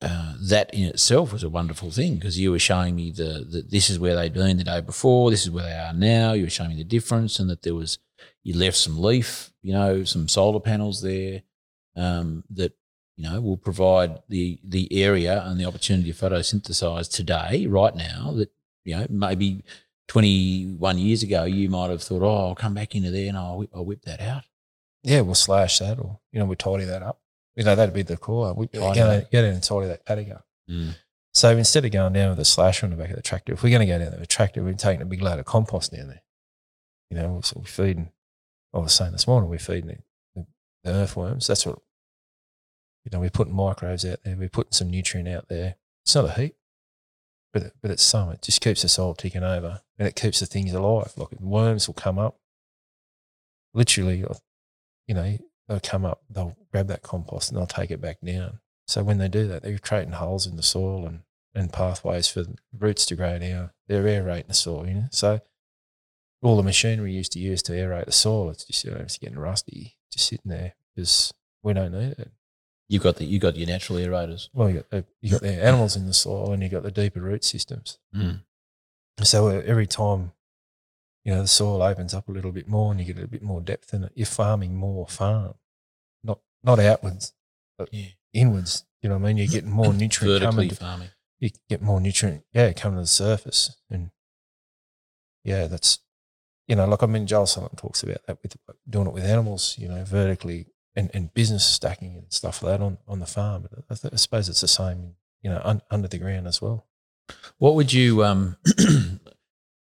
Speaker 3: uh, that in itself was a wonderful thing because you were showing me the, the this is where they'd been the day before, this is where they are now. You were showing me the difference and that there was, you left some leaf, you know, some solar panels there um, that, you know, will provide the, the area and the opportunity to photosynthesize today, right now, that, you know, maybe 21 years ago, you might have thought, oh, I'll come back into there and I'll I'll whip that out.
Speaker 1: Yeah, we'll slash that or you know we tidy that up. You know that'd be the core. We
Speaker 3: that.
Speaker 1: get in and tidy that paddock up.
Speaker 3: Mm.
Speaker 1: So instead of going down with a slasher on the back of the tractor, if we're going to go down there with a tractor, we're taking a big load of compost down there. You know, so we're feeding. I was saying this morning, we're feeding the, the, the earthworms. That's what, you know, we're putting microbes out there. We're putting some nutrient out there. It's not a heap, but it, but it's some. It just keeps the soil ticking over, and it keeps the things alive. Like worms will come up. Literally, you know, they'll come up. They'll grab that compost and they'll take it back down. So when they do that, they're creating holes in the soil and and pathways for roots to grow down. They're aerating the soil, you know. So all the machinery used to use to aerate the soil, it's just you know, it's getting rusty, just sitting there because we don't need it.
Speaker 3: You've got the you got your natural aerators.
Speaker 1: Well, you got the, you got the animals in the soil, and you have got the deeper root systems.
Speaker 3: Mm.
Speaker 1: So uh, every time, you know, the soil opens up a little bit more, and you get a bit more depth in it. You're farming more farm, not not outwards, but
Speaker 3: Yeah.
Speaker 1: inwards. You know what I mean? You're getting more nutrient
Speaker 3: Vertically
Speaker 1: coming.
Speaker 3: Farming.
Speaker 1: you get more nutrient, yeah, coming to the surface, and yeah, that's you know, like I mean, Joel Salatin talks about that with doing it with animals, you know, vertically and, and business stacking and stuff like that on, on the farm. I, th- I suppose it's the same, you know, un, under the ground as well.
Speaker 3: What would you um,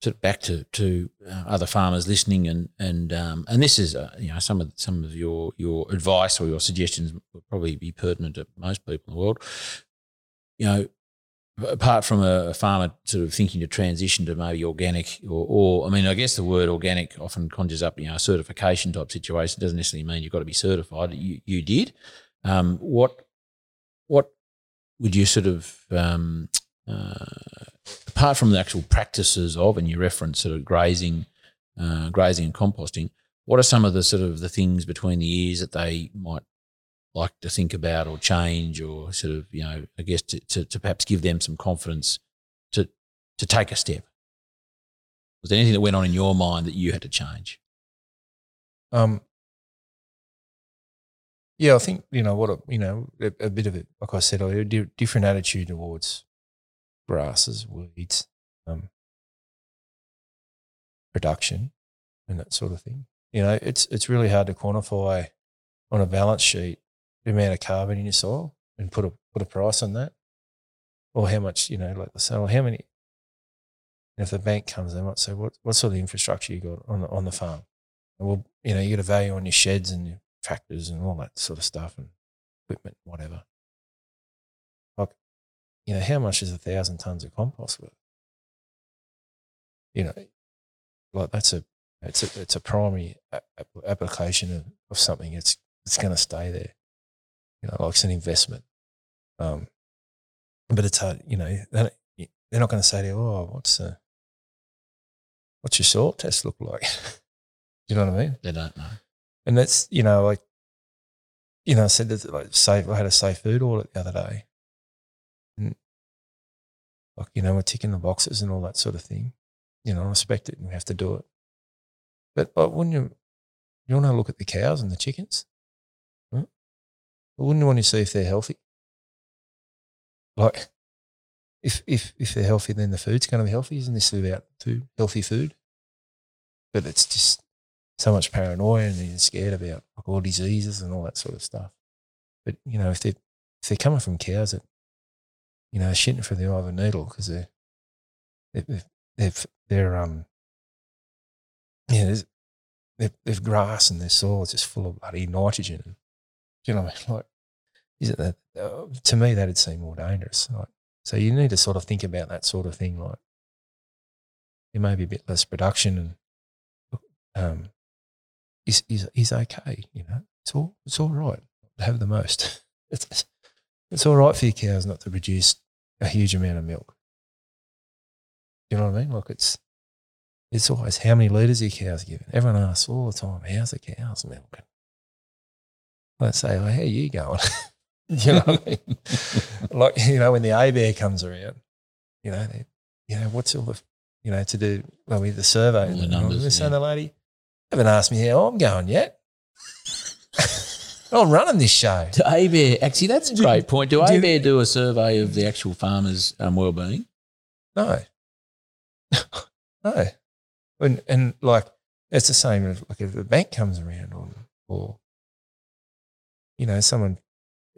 Speaker 3: sort of back to to uh, other farmers listening and and um, and this is uh, you know some of some of your your advice or your suggestions would probably be pertinent to most people in the world. You know, apart from a, a farmer sort of thinking to transition to maybe organic or, or I mean, I guess the word organic often conjures up you know a certification type situation. It Doesn't necessarily mean you've got to be certified. You you did. Um, what what would you sort of um, uh, apart from the actual practices of, and you reference sort of grazing, uh, grazing and composting, what are some of the sort of the things between the ears that they might like to think about or change, or sort of you know, I guess to, to, to perhaps give them some confidence to to take a step? Was there anything that went on in your mind that you had to change?
Speaker 1: Um, yeah, I think you know what a, you know a, a bit of it. Like I said di- different attitude towards grasses, weeds, um, production, and that sort of thing. You know, it's it's really hard to quantify on a balance sheet the amount of carbon in your soil and put a put a price on that, or how much you know, like the well, how many. And if the bank comes, they might say, "What what sort of infrastructure you got on the on the farm?" And well, you know, you get a value on your sheds and your tractors and all that sort of stuff and equipment, whatever. You know, how much is a thousand tons of compost worth? You know, like that's a it's a it's a primary a- application of, of something. It's it's going to stay there. You know, like it's an investment. Um, but it's hard. You know, they're they're not going to say to you, "Oh, what's uh, what's your soil test look like?" you know what I mean?
Speaker 3: They don't know.
Speaker 1: And that's, you know, like, you know, I said that, like, safe, I had a safe food audit the other day. Like, you know, we're ticking the boxes and all that sort of thing. You know, I respect it and we have to do it. But like, wouldn't you, you want to look at the cows and the chickens? Hmm? Huh? Wouldn't you want to see if they're healthy? Like, if, if, if they're healthy, then the food's going to be healthy. Isn't this about food, healthy food? But it's just, so much paranoia and you're scared about like all diseases and all that sort of stuff. But you know, if they're, if they're coming from cows that you know shitting for the eye of a needle because they're they're they're, they're um yeah there's they've, they've grass and their soil is just full of bloody nitrogen. And, you know, what I mean? like is it that uh, to me that'd seem more dangerous. Like, so you need to sort of think about that sort of thing. Like there may be a bit less production and um, is is is okay. You know, it's all it's all right to have the most. It's it's all right for your cows not to produce a huge amount of milk. You know what I mean? Like it's it's always how many litres your cows giving? Everyone asks all the time, how's the cows milking? Let's say, well, how are you going? you know what I mean? like, you know, when the ABARE comes around, you know, they, you know, what's all the, you know, to do, well, with the survey.
Speaker 3: All the
Speaker 1: and
Speaker 3: numbers, yeah.
Speaker 1: other lady, haven't asked me how I'm going yet. I'm running this show.
Speaker 3: Do ABARE, actually, that's a great point. Do
Speaker 1: do-
Speaker 3: ABARE do a survey of the actual farmers' um, well-being?
Speaker 1: No. no. And, and like, it's the same as like if the bank comes around or, or you know, someone,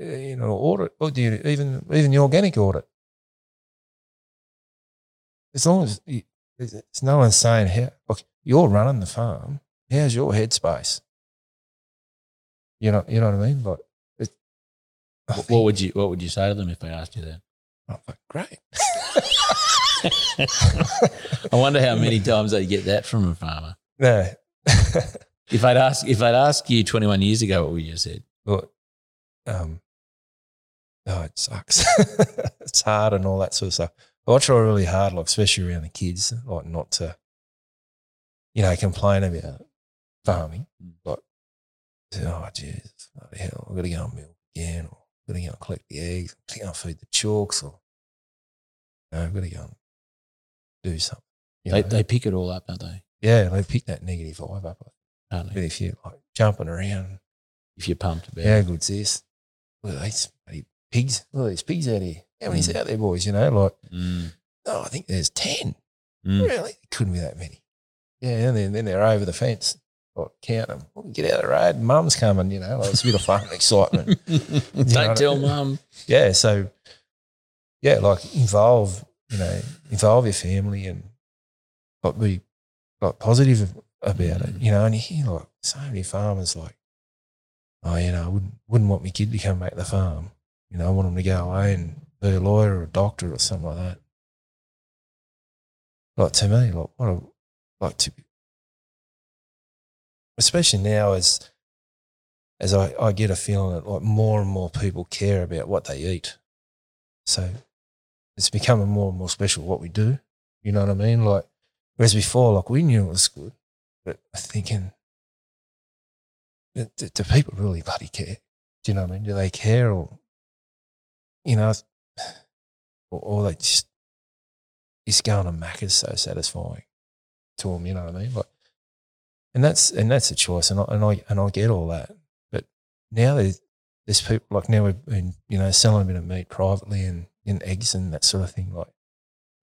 Speaker 1: uh, you know, audit, or do you, even, even the organic audit. As long as you, there's no one saying, how, look, you're running the farm, how's your headspace? You know, you know what I mean? But it, I
Speaker 3: What,
Speaker 1: think-
Speaker 3: would you What would you say to them if they asked you that?
Speaker 1: Oh, fuck, great.
Speaker 3: I wonder how many times they get that from a farmer.
Speaker 1: No.
Speaker 3: If I'd ask, if I'd ask you 21 years ago, what would you have said?
Speaker 1: but, um, oh, it sucks. it's hard and all that sort of stuff. But I try really hard, like, especially around the kids, like, not to, you know, complain about farming.
Speaker 3: Mm.
Speaker 1: Like, say, oh, jeez, the hell, I've got to go and milk again, or I've got to go and collect the eggs, I've got to go and feed the chalks, or, you know, I've got to go and do something.
Speaker 3: They,
Speaker 1: know?
Speaker 3: they pick it all up, don't they?
Speaker 1: yeah, they pick that negative vibe up.
Speaker 3: Don't
Speaker 1: But if you're like jumping around,
Speaker 3: If you're pumped about
Speaker 1: how good's this? Look at these pigs. Look at these pigs out here. How many's
Speaker 3: Mm.
Speaker 1: out there, boys? You know, like,
Speaker 3: Mm,
Speaker 1: oh, I think there's 10.
Speaker 3: mm.
Speaker 1: Really? It couldn't be that many. Yeah, and then, then they're over the fence. Like, count them. Get out of the road. Mum's coming, you know. Like, it's a bit of fun and excitement.
Speaker 3: Don't tell
Speaker 1: I-
Speaker 3: mum.
Speaker 1: Yeah, so, yeah, like, involve, you know, involve your family and like, be like positive about it, mm. you know. And you hear like so many farmers like, oh, you know, I wouldn't, wouldn't want my kid to come back to the farm. You know, I want him to go away and be a lawyer or a doctor or something like that. Like to me, like what a like to especially now as as I, I get a feeling that like more and more people care about what they eat. So it's becoming more and more special what we do. You know what I mean? Like whereas before, like we knew it was good, but I'm thinking, do, do people really bloody care? Do you know what I mean? Do they care or you know, or, or they just is going to Mac is so satisfying to them. You know what I mean? Like, and that's and that's a choice, and I and I and I get all that. But now there's there's people like now we've been you know selling a bit of meat privately and in eggs and that sort of thing. Like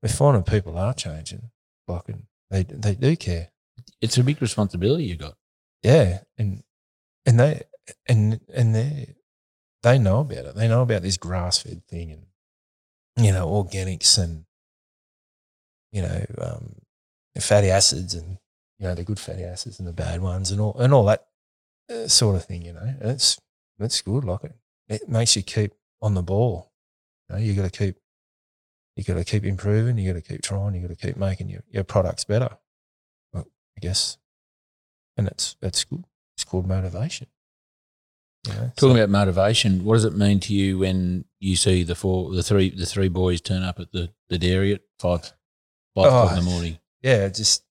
Speaker 1: we're finding people are changing, like and they they do care.
Speaker 3: It's a big responsibility you got.
Speaker 1: Yeah, and and they and and they they know about it. They know about this grass fed thing and you know organics and you know um, fatty acids and you know the good fatty acids and the bad ones and all and all that uh, sort of thing. You know, and it's it's good. Like it, it makes you keep on the ball. You know, you got to keep you got to keep improving. You got to keep trying. You got to keep making your, your products better. Well, I guess, and it's that's good. It's called motivation. You know, so-
Speaker 3: Talking about motivation, what does it mean to you when you see the four, the three, the three boys turn up at the, the dairy at five, five o'clock in the
Speaker 1: Oh.
Speaker 3: morning?
Speaker 1: yeah, just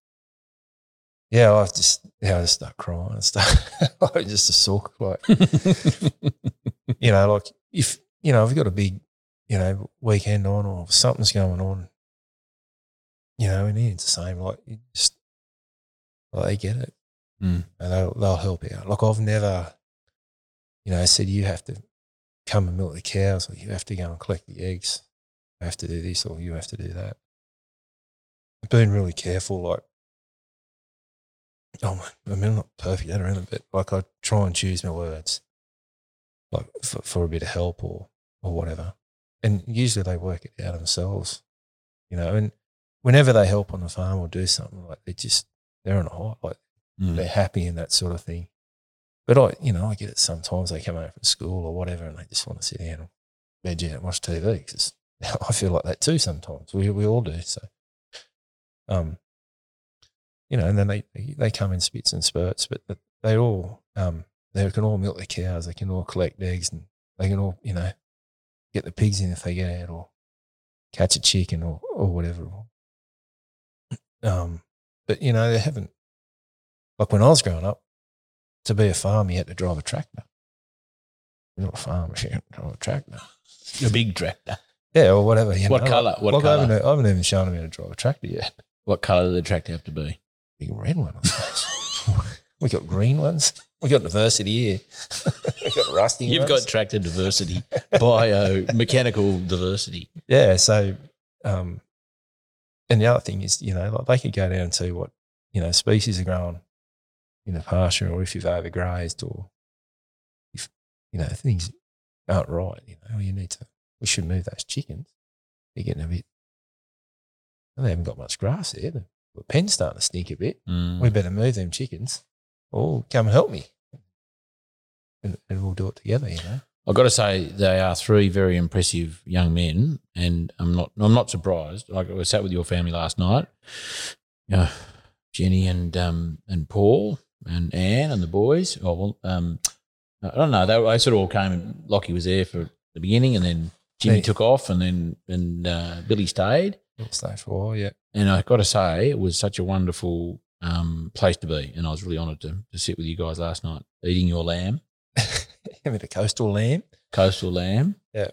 Speaker 1: yeah, I just yeah, I just start crying and stuff. like just a sook, like you know, like if you know, if you've got a big, you know, weekend on or something's going on, you know, and it's the same. Like you just like they get it,
Speaker 3: Mm.
Speaker 1: and they'll they'll help you out. Like I've never, you know, said you have to come and milk the cows, or you have to go and collect the eggs. You have to do this, or you have to do that. I've been really careful, like. Oh, my- I mean, I'm not perfect at it, but like I try and choose my words, like for, for a bit of help or or whatever. And usually they work it out themselves, you know. And whenever they help on the farm or do something, like they just they're on a high, like
Speaker 3: Mm.
Speaker 1: they're happy and that sort of thing. But I, you know, I get it sometimes. They come home from school or whatever, and they just want to sit down and veg out and watch TV. Because I feel like that too sometimes. We we all do. So, um, you know, and then they they, come in spits and spurts, but they all um they can all milk the cows. They can all collect eggs, and they can all you know get the pigs in if they get out, or catch a chicken or or whatever. Um, but you know they haven't like when I was growing up, to be a farmer, you had to drive a tractor. You're not a farmer, you had to drive a tractor.
Speaker 3: A big tractor.
Speaker 1: Yeah, or whatever. You
Speaker 3: What
Speaker 1: know,
Speaker 3: colour? What
Speaker 1: like I,
Speaker 3: colour?
Speaker 1: haven't, I haven't even shown them how to drive a tractor yet.
Speaker 3: What colour does the tractor have to be?
Speaker 1: Big red one, we got green ones. We got diversity here. we got rusty
Speaker 3: You've
Speaker 1: ones.
Speaker 3: got tractor diversity, bio, mechanical diversity.
Speaker 1: Yeah. So, um, and the other thing is, you know, like they could go down and see what, you know, species are growing in the pasture or if you've overgrazed or if, you know, things aren't right, you know, you need to, we should move those chickens. They're getting a bit, they haven't got much grass there. The pen's starting to sneak a bit.
Speaker 3: Mm.
Speaker 1: We better move them chickens. Oh, come help me. And, and we'll do it together, you know.
Speaker 3: I've got to say they are three very impressive young men, and I'm not I'm not surprised. Like I sat with your family last night, you know, Jenny and um and Paul and Anne and the boys. Oh well, um, I don't know. They, they sort of all came and Lockie was there for the beginning, and then Jimmy
Speaker 1: Yeah.
Speaker 3: took off, and then and uh, Billy stayed.
Speaker 1: It'll stay for a while, yeah.
Speaker 3: And I've got to say, it was such a wonderful um, place to be, and I was really honoured to to sit with you guys last night, eating your lamb,
Speaker 1: Give me the coastal lamb.
Speaker 3: coastal lamb.
Speaker 1: Yeah.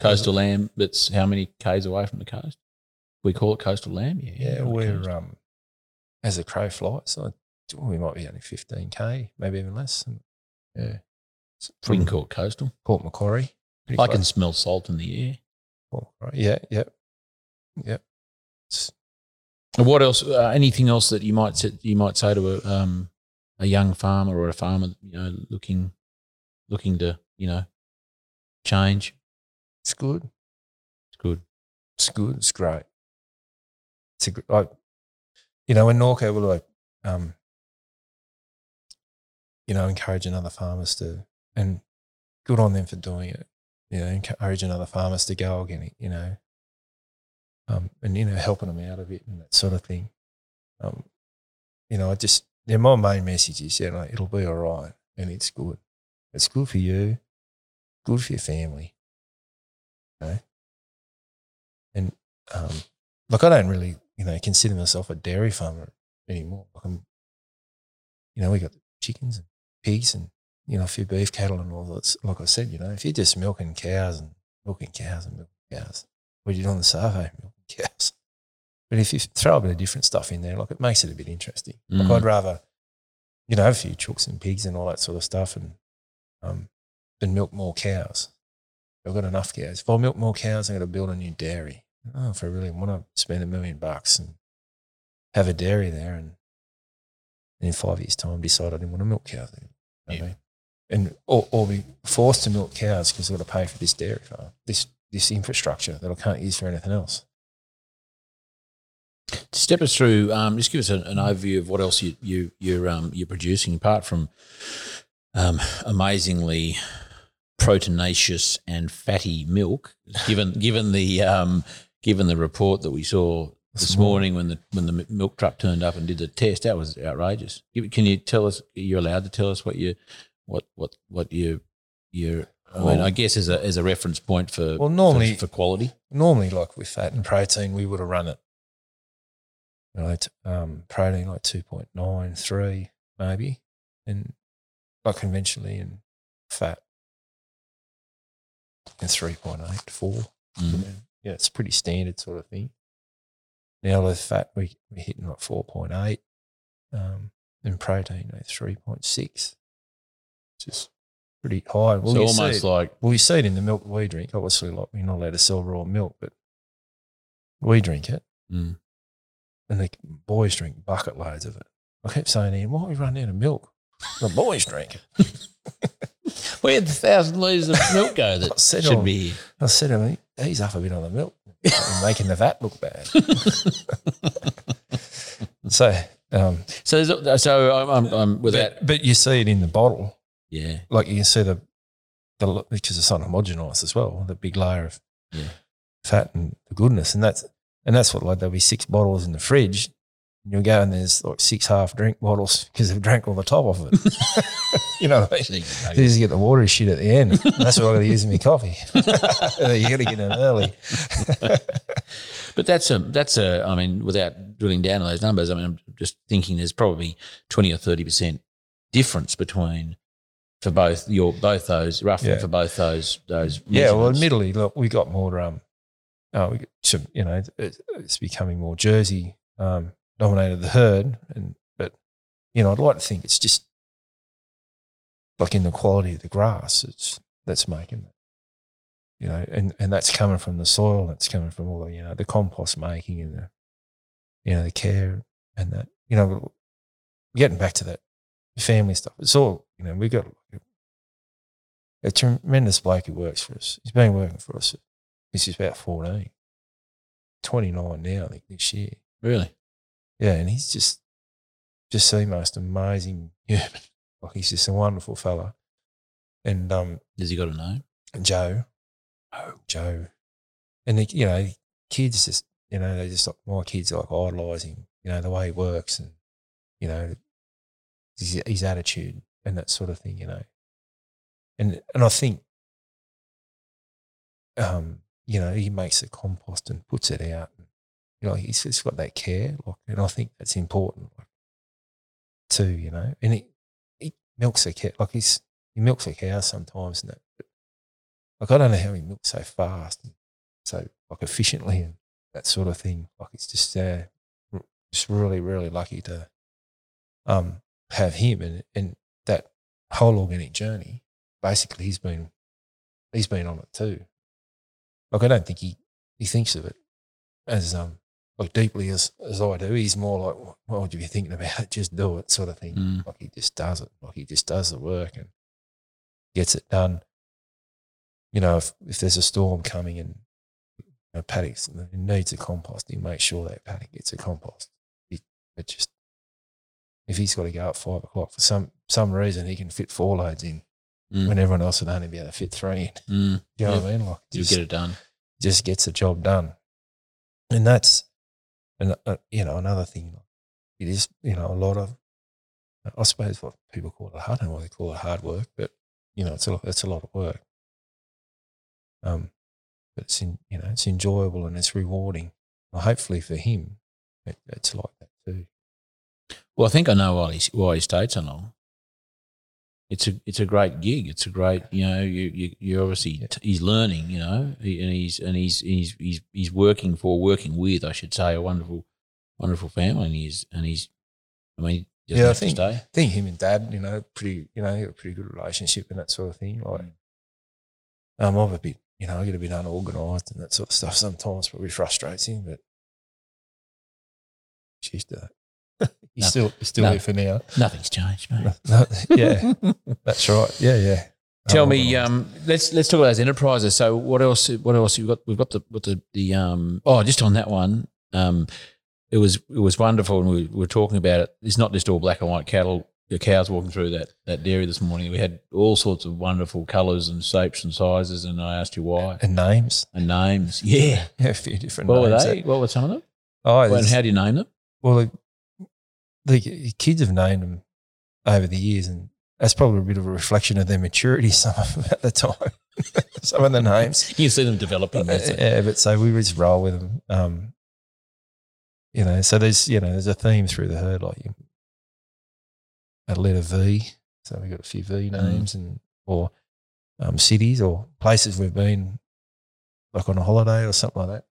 Speaker 3: Coastal lamb that's how many k's away from the coast? We call it coastal lamb. Yeah,
Speaker 1: Yeah, we're um, as a crow flies, I, we might be only fifteen k, maybe even less. Yeah, It's
Speaker 3: we can call it coastal.
Speaker 1: Port Macquarie.
Speaker 3: I can smell salt in the air.
Speaker 1: Port Macquarie. Yeah, yeah, yeah. It's,
Speaker 3: What else? Uh, anything else that you might say, you might say to a um, a young farmer or a farmer, you know, looking looking to you know change?
Speaker 1: it's good.
Speaker 3: It's good.
Speaker 1: It's good. It's great. It's a gr- like, you know, when Norco will like, um, you know, encouraging other farmers to, and good on them for doing it. You know, encouraging other farmers to go again. You know, um, and you know, helping them out of it and that sort of thing. Um, you know, I just, yeah, my main message is, you know, it'll be all right and it's good. It's good for you, good for your family. You know? And um, like I don't really, you know, consider myself a dairy farmer anymore. Like I'm, you know, we got chickens and pigs and you know a few beef cattle and all that. Like I said, you know, if you're just milking cows and milking cows and milking cows, what are you doing on the survey? But if you throw a bit of different stuff in there, like it makes it a bit interesting. Like
Speaker 3: Mm.
Speaker 1: I'd rather, you know, have a few chooks and pigs and all that sort of stuff, and um, than milk more cows. I've got enough cows. If I milk more cows, I'm going to build a new dairy. Oh, if I really want to spend a million bucks and have a dairy there, and in five years' time decide I didn't want to milk cows, you know
Speaker 3: Yeah.
Speaker 1: I mean? and or, or be forced to milk cows because I've got to pay for this dairy farm, this this infrastructure that I can't use for anything else.
Speaker 3: Step us through. Um, just give us an, an overview of what else you you you're um, you're producing apart from um, amazingly proteinaceous and fatty milk. Given given the um, given the report that we saw this morning when the when the milk truck turned up and did the test, that was outrageous. Can you tell us? You're allowed to tell us what you what what what you you. I mean,
Speaker 1: Well-
Speaker 3: I guess as a as a reference point for
Speaker 1: Well, normally-
Speaker 3: for, for quality.
Speaker 1: normally like with fat and protein, we would have run it, you know, um, protein like 2.9, 3 maybe, and like conventionally and fat and 3.8, 4.
Speaker 3: Mm.
Speaker 1: Yeah, it's pretty standard sort of thing. Now with fat, we, we're hitting like 4.8 um, and protein like 3.6, which is pretty high. Well,
Speaker 3: so almost like
Speaker 1: well, you see it in the milk we drink. Obviously, like we're not allowed to sell raw milk, but we drink it,
Speaker 3: Mm.
Speaker 1: And the boys drink bucket loads of it. I kept saying, Ian, why don't we run out of milk? The boys drink it.
Speaker 3: Where'd the thousand litres of milk go that
Speaker 1: said,
Speaker 3: should
Speaker 1: oh,
Speaker 3: be here?
Speaker 1: I said, to him, he's up a bit on the milk, and making the vat look bad. so, um,
Speaker 3: So, there's, so I'm, I'm, I'm with that.
Speaker 1: but, but you see it in the bottle,
Speaker 3: Yeah,
Speaker 1: like you can see the the because it's not homogenized as well, the big layer of
Speaker 3: Yeah.
Speaker 1: fat and the goodness, and that's and that's what like there'll be six bottles in the fridge, and you'll go and there's like six half drink bottles because they've drank all the top off of it. you know, what I mean? you just get the watery shit at the end. That's what I got to use in my coffee. you got to get in early.
Speaker 3: but that's a that's a. I mean, without drilling down on those numbers, I mean, I'm just thinking there's probably twenty or thirty percent difference between for both your both those roughly
Speaker 1: Yeah.
Speaker 3: for both those those.
Speaker 1: Yeah, well, admittedly, look, we got more. Um, we got you know, it, it's becoming more Jersey um, dominated the herd, and but you know, I'd like to think it's just like in the quality of the grass. It's that's making it, you know, and and that's coming from the soil. That's coming from all the you know the compost making and the you know the care and that you know getting back to that family stuff. It's all you know. we've got a tremendous bloke who works for us. He's been working for us since he's about 14. 29 now, I think, this year.
Speaker 3: really.
Speaker 1: Yeah, and he's just just the most amazing human. Like he's just a wonderful fella. And um,
Speaker 3: Has he got a name?
Speaker 1: Joe, oh Joe, and the, you know kids just you know they just like my kids like idolise him. You know the way he works and you know his, his attitude and that sort of thing. You know, and and I think um you know he makes the compost and puts it out. You know he's, he's got that care, like, and I think that's important like, too. You know, and he he milks a cow like he's he milks a cow sometimes and that. But like I don't know how he milks so fast and so like efficiently and that sort of thing. Like it's just uh, just really really lucky to um have him and and that whole organic journey. Basically, he's been he's been on it too. Like I don't think he he thinks of it as um like deeply as as I do. He's more like, what would you be thinking about? Just do it, sort of thing.
Speaker 3: Mm.
Speaker 1: Like he just does it. Like he just does the work and gets it done. You know, if if there's a storm coming and you know, paddocks and it needs a compost, he makes sure that paddock gets a compost. He, it just if he's got to go at five o'clock for some some reason, he can fit four loads in
Speaker 3: Mm.
Speaker 1: when everyone else would only be able to fit three in.
Speaker 3: Mm.
Speaker 1: You know
Speaker 3: Yeah.
Speaker 1: what I mean? Like
Speaker 3: You get it done.
Speaker 1: just gets the job done, and that's and uh, you know another thing. It is you know a lot of I suppose what people call it hard. I don't know what they call it hard work, but you know it's a lot, it's a lot of work. Um, but it's in, you know it's enjoyable and it's rewarding. Well, hopefully for him, it, it's like that too.
Speaker 3: Well, I think I know why he, why he stayed so long. It's a it's a great gig. It's a great you know you you you obviously
Speaker 1: Yeah.
Speaker 3: he's learning you know and he's and he's he's he's he's working for working with I should say a wonderful wonderful family and he's and he's I mean
Speaker 1: Yeah, I think-
Speaker 3: stay.
Speaker 1: I think him and dad, you know, pretty, you know, a pretty good relationship and that sort of thing. Like, um, I'm a bit, you know, I get a bit unorganised and that sort of stuff sometimes, probably frustrates him, but she's that. He's
Speaker 3: No,
Speaker 1: still, he's still
Speaker 3: no.
Speaker 1: here for now.
Speaker 3: Nothing's changed, mate.
Speaker 1: No, yeah, that's right. Yeah, yeah.
Speaker 3: Tell me, um, let's let's talk about those enterprises. So, what else? What else? We've got we've got the what the the um. Oh, just on that one, um, it was it was wonderful, and we were talking about it. It's not just all black and white cattle. The cows walking through that that dairy this morning. We had all sorts of wonderful colours and shapes and sizes, and I asked you why
Speaker 1: and names.
Speaker 3: and names. Yeah,
Speaker 1: Yeah, a few different
Speaker 3: what were
Speaker 1: names.
Speaker 3: they? What were some of them?
Speaker 1: Oh,
Speaker 3: and how do you name them?
Speaker 1: Well, the, kids have named them over the years, and that's probably a bit of a reflection of their maturity. Some of them at the time, some of the names.
Speaker 3: You see them developing. that's.
Speaker 1: Yeah, but so we just roll with them. Um, you know, so there's you know there's a theme through the herd, like you, a letter V. So we've got a few V names and or um, cities or places we've been, like on a holiday or something like that.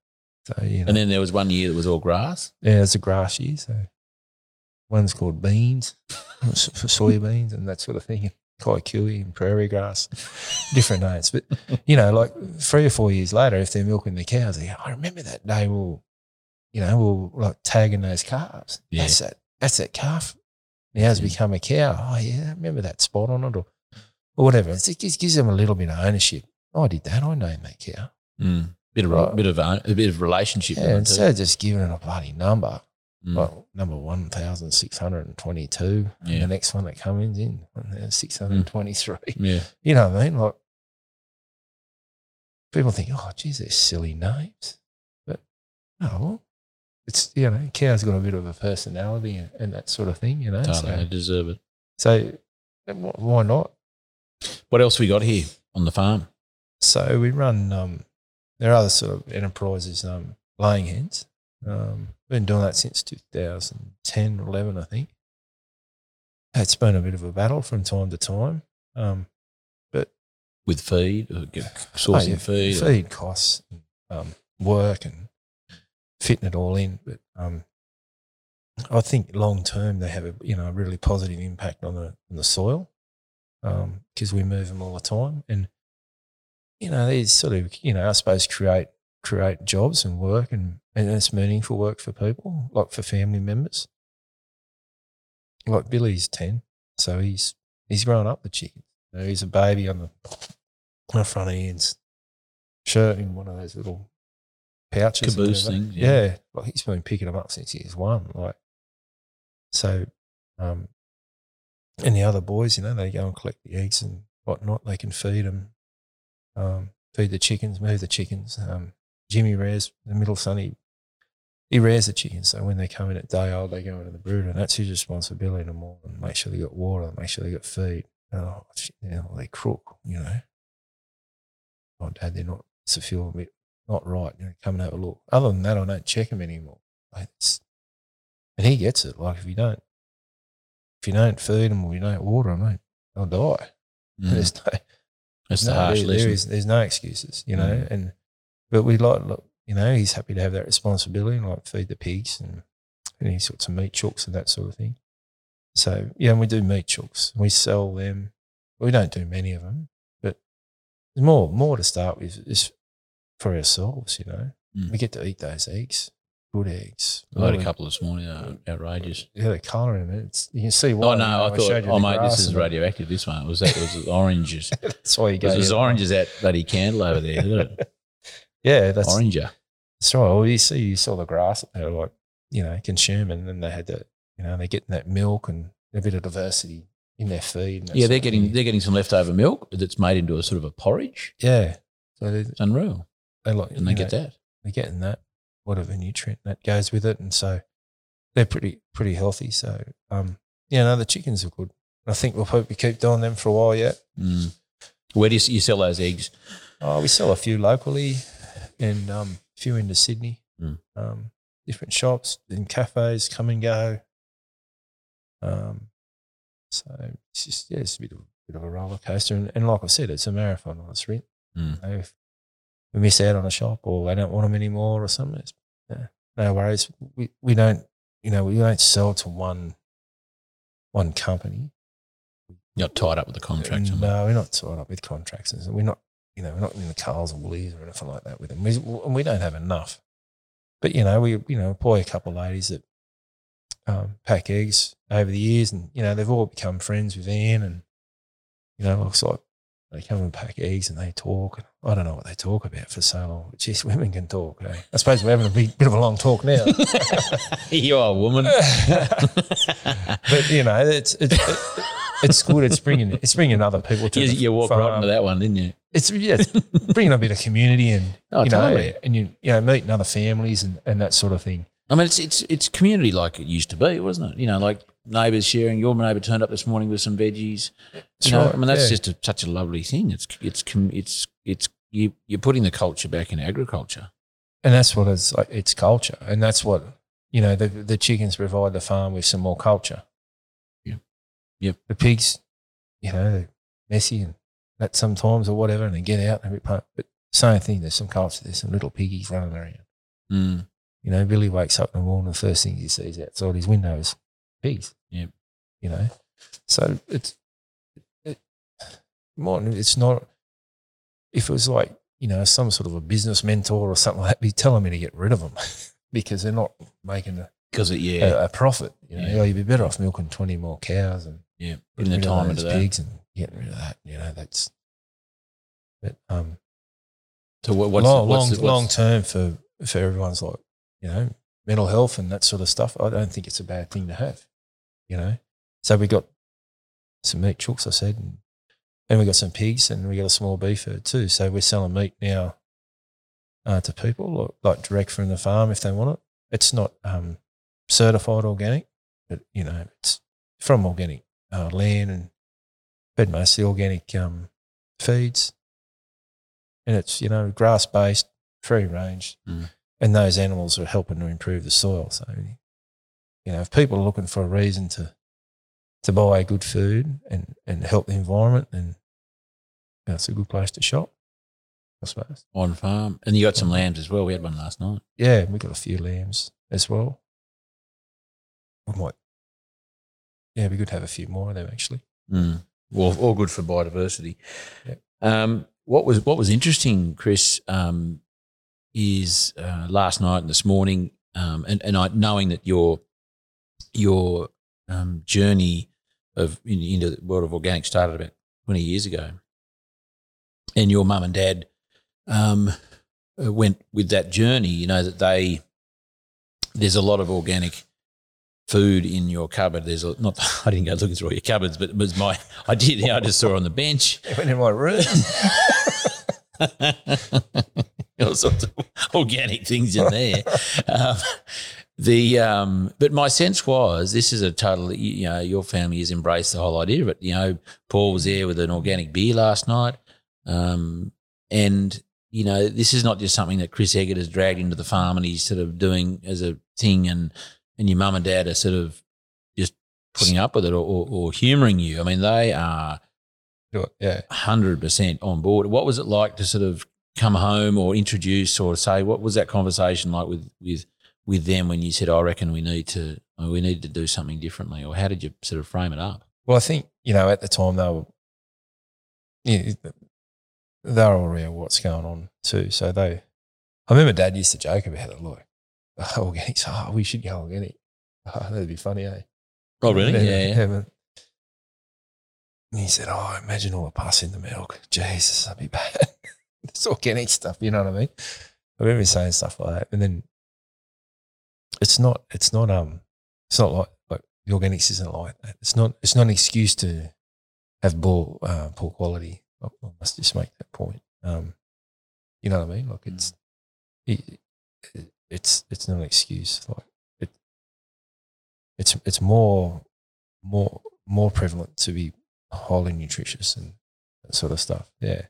Speaker 1: So you know,
Speaker 3: And then there was one year that was all grass.
Speaker 1: yeah, it's a grass year. So one's called beans for soybeans and that sort of thing. Kikuyu and prairie grass, different names. But, you know, like three or four years later, if they're milking the cows, they go, I remember that day we'll, you know, we'll like tagging those calves.
Speaker 3: Yeah.
Speaker 1: That's that, that's that calf. Now has
Speaker 3: Yeah.
Speaker 1: become a cow. Oh, yeah, I remember that spot on it or, or whatever. It's- It just gives them a little bit of ownership. I did that. I named that cow.
Speaker 3: Mm. Bit of
Speaker 1: Right.
Speaker 3: bit of a bit of relationship.
Speaker 1: Yeah,
Speaker 3: in it too.
Speaker 1: instead of just giving it a bloody number,
Speaker 3: Mm.
Speaker 1: well, number 1,622.
Speaker 3: Yeah.
Speaker 1: And the next one that comes in, 623.
Speaker 3: yeah.
Speaker 1: You know what I mean? Like, people think, oh, geez, they're silly names. But, well, it's, you know, cow's got a bit of a personality and, and that sort of thing, you know?
Speaker 3: Totally, they deserve it.
Speaker 1: so why not?
Speaker 3: What else we got here on the farm?
Speaker 1: So we run, um, there are other sort of enterprises, um, laying hens. Um, been doing that since 2010, 11, I think. It's been a bit of a battle from time to time. Um, but
Speaker 3: With feed, or
Speaker 1: oh,
Speaker 3: sourcing
Speaker 1: yeah,
Speaker 3: feed. or-
Speaker 1: feed costs, um, work, and fitting it all in. But um, I think long term they have a you know a really positive impact on the on the soil because we move them all the time, and you know these sort of you know I suppose create create jobs and work and and it's meaningful work for people like for family members. Like Billy's ten, so he's he's grown up with chickens. You know, he's a baby on the on the front of Ian's shirt in one of those little pouches.
Speaker 3: Caboose things, yeah.
Speaker 1: Yeah. Like he's been picking them up since he was one. Like so um and the other boys, you know, they go and collect the eggs and whatnot. They can feed them, um, feed the chickens, move the chickens. Um, Jimmy rears the middle son. He, he rears the chickens. So when they come in at day old, they go into the brooder, and that's his responsibility to more and make sure they got water, make sure they got feed. Oh, shit, they crook, you know. Oh, dad, they're not. It's a feel a bit not right. You know, come and have a look. Other than that, I don't check them anymore. Like, It's, and he gets it. Like if you don't, if you don't feed them or you don't water them, mate, they'll die.
Speaker 3: Mm.
Speaker 1: There's no,
Speaker 3: That's
Speaker 1: no,
Speaker 3: the harsh
Speaker 1: there- there is, there's no excuses, you know.
Speaker 3: Mm.
Speaker 1: And but we like, look, you know, he's happy to have that responsibility, and like feed the pigs and and he's got some meat chooks and that sort of thing. So yeah, and we do meat chooks. We sell them. We don't do many of them, but there's more more to start with. Is for ourselves, you know.
Speaker 3: Mm.
Speaker 1: We get to eat those eggs, good eggs.
Speaker 3: I had a couple this morning. Uh, outrageous.
Speaker 1: Yeah, the colour in it. It's, you can see why.
Speaker 3: Oh no! I
Speaker 1: showed
Speaker 3: thought,
Speaker 1: you
Speaker 3: oh mate, this is radioactive. This one it was that it was oranges. It
Speaker 1: That's why you go.
Speaker 3: was as
Speaker 1: yeah.
Speaker 3: orange as that bloody candle over there.
Speaker 1: Yeah, that's
Speaker 3: Oranger.
Speaker 1: That's right. Well, you see, you saw the grass that they were like, you know, consuming, and then they had that, you know, they're getting that milk and a bit of diversity in their feed.
Speaker 3: Yeah, they're getting they're getting some leftover milk that's made into a sort of a porridge.
Speaker 1: yeah. So they,
Speaker 3: It's unreal,
Speaker 1: they like,
Speaker 3: and they
Speaker 1: you
Speaker 3: get that.
Speaker 1: They're getting that, whatever nutrient that goes with it, and so they're pretty pretty healthy. So, um, yeah, no, the chickens are good. I think we'll probably keep doing them for a while yet.
Speaker 3: Mm. Where do you, you sell those eggs?
Speaker 1: Oh, we sell a few locally, and um, a few into Sydney.
Speaker 3: Mm.
Speaker 1: Um, different shops and cafes come and go. Um, so it's just yeah, it's a bit of bit of a roller coaster, and, and like I said, it's a marathon on a sprint.
Speaker 3: Mm.
Speaker 1: If we miss out on a shop or they don't want them anymore or something, it's, yeah, no worries. We we don't you know we don't sell to one one company.
Speaker 3: You're not tied up with the contracts.
Speaker 1: No, we're not tied up with contracts. and We're not, you know, we're not in the Coles or Woolies or anything like that with them. We, and we don't have enough. But you know, we you know employ a couple of ladies that um, pack eggs over the years, and you know they've all become friends with Ian, and you know, looks like they come and pack eggs and they talk. And I don't know what they talk about for so long. But geez, women can talk. Eh? I suppose we're having a big, bit of a long talk now.
Speaker 3: you are a woman.
Speaker 1: but you know, it's it's it's good. It's bringing it's bringing other people to
Speaker 3: you, you walked right into that one, didn't you?
Speaker 1: It's yeah, it's bringing a bit of community and
Speaker 3: Oh,
Speaker 1: you know,
Speaker 3: totally.
Speaker 1: and you you know meeting other families and, and that sort of thing.
Speaker 3: I mean, it's it's it's community like it used to be, wasn't it? You know, like neighbours sharing. Your neighbour turned up this morning with some veggies.
Speaker 1: That's
Speaker 3: You know,
Speaker 1: right,
Speaker 3: I mean, that's
Speaker 1: yeah.
Speaker 3: just a, such a lovely thing. It's it's it's it's you you're putting the culture back in agriculture.
Speaker 1: And that's what it's like. It's culture, and that's what you know. The the chickens provide the farm with some more culture.
Speaker 3: Yep. Yep.
Speaker 1: The pigs, you know, they're messy and that sometimes or whatever, and they get out and a bit. pu- But same thing. There's some culture. There's some little piggies running around.
Speaker 3: Mm.
Speaker 1: You know, Billy wakes up in the morning. The first thing he sees outside his window is pigs.
Speaker 3: Yep.
Speaker 1: You know, so it's it, more. It's not. If it was like you know some sort of a business mentor or something like that, be telling me to get rid of them because they're not making a,
Speaker 3: Because it, yeah,
Speaker 1: a, a profit. You know,
Speaker 3: Yeah.
Speaker 1: Oh, you'd be better off milking twenty more cows and
Speaker 3: yeah, putting the
Speaker 1: getting rid of
Speaker 3: time into that.
Speaker 1: pigs and getting rid of that. You know, that's. But um,
Speaker 3: So what, what's
Speaker 1: long,
Speaker 3: the, what's
Speaker 1: long,
Speaker 3: the, what's,
Speaker 1: long term for for everyone's like you know mental health and that sort of stuff. I don't think it's a bad thing to have. You know, so we got some meat chooks, I said, and, and we got some pigs, and we got a small beef herd too. So we're selling meat now uh, to people like, like direct from the farm if they want it. It's not um, certified organic, but you know it's from organic uh, land and fed mostly organic um, feeds, and it's you know grass based, free range,
Speaker 3: Mm.
Speaker 1: and those animals are helping to improve the soil. So you know if people are looking for a reason to to buy good food and and help the environment, then that's a good place to shop, I suppose.
Speaker 3: on farm, and you got some lambs as well. We had one last night.
Speaker 1: Yeah, we got a few lambs as well. We might. Yeah, good to have a few more of them actually.
Speaker 3: Mm. Well, all good for biodiversity.
Speaker 1: Yep.
Speaker 3: Um, what was what was interesting, Chris, um, is uh, last night and this morning, um, and and I knowing that your your um, journey of in, into the world of organic started about twenty years ago, and your mum and dad um, went with that journey. You know that they there's a lot of organic food in your cupboard. There's a, not I didn't go looking through all your cupboards, but it was my I did. You know, I just saw on the bench
Speaker 1: It went in my room.
Speaker 3: all sorts of organic things in there. Um, the um, but my sense was this is a total. You know, your family has embraced the whole idea of it. You know, Paul was there with an organic beer last night, um, and you know, this is not just something that Chris Eggert has dragged into the farm and he's sort of doing as a thing, and and your mum and dad are sort of just putting up with it or, or, or humouring you. I mean, they are
Speaker 1: yeah.
Speaker 3: hundred percent on board. What was it like to sort of come home or introduce or say what was that conversation like with with with them when you said, "I reckon we need to uh, we need to do something differently," or how did you sort of frame it up?
Speaker 1: Well, I think you know at the time they were, yeah, they were all aware what's going on too. So they, I remember Dad used to joke about it, like oh, organic. Oh, we should go organic. Oh, that'd be funny, eh?
Speaker 3: Oh, really? Yeah, yeah.
Speaker 1: and he said, "Oh, imagine all the pus in the milk. Jesus, that'd be bad. it's organic stuff. You know what I mean?" I remember saying stuff like that, and then it's not. It's not. Um. It's not like like the organics isn't like that. It's not. It's not an excuse to have poor uh, poor quality. I I must just make that point. Um. You know what I mean? Like it's. It, it's it's not an excuse. Like it. It's it's more more more prevalent to be highly nutritious and that sort of stuff. Yeah.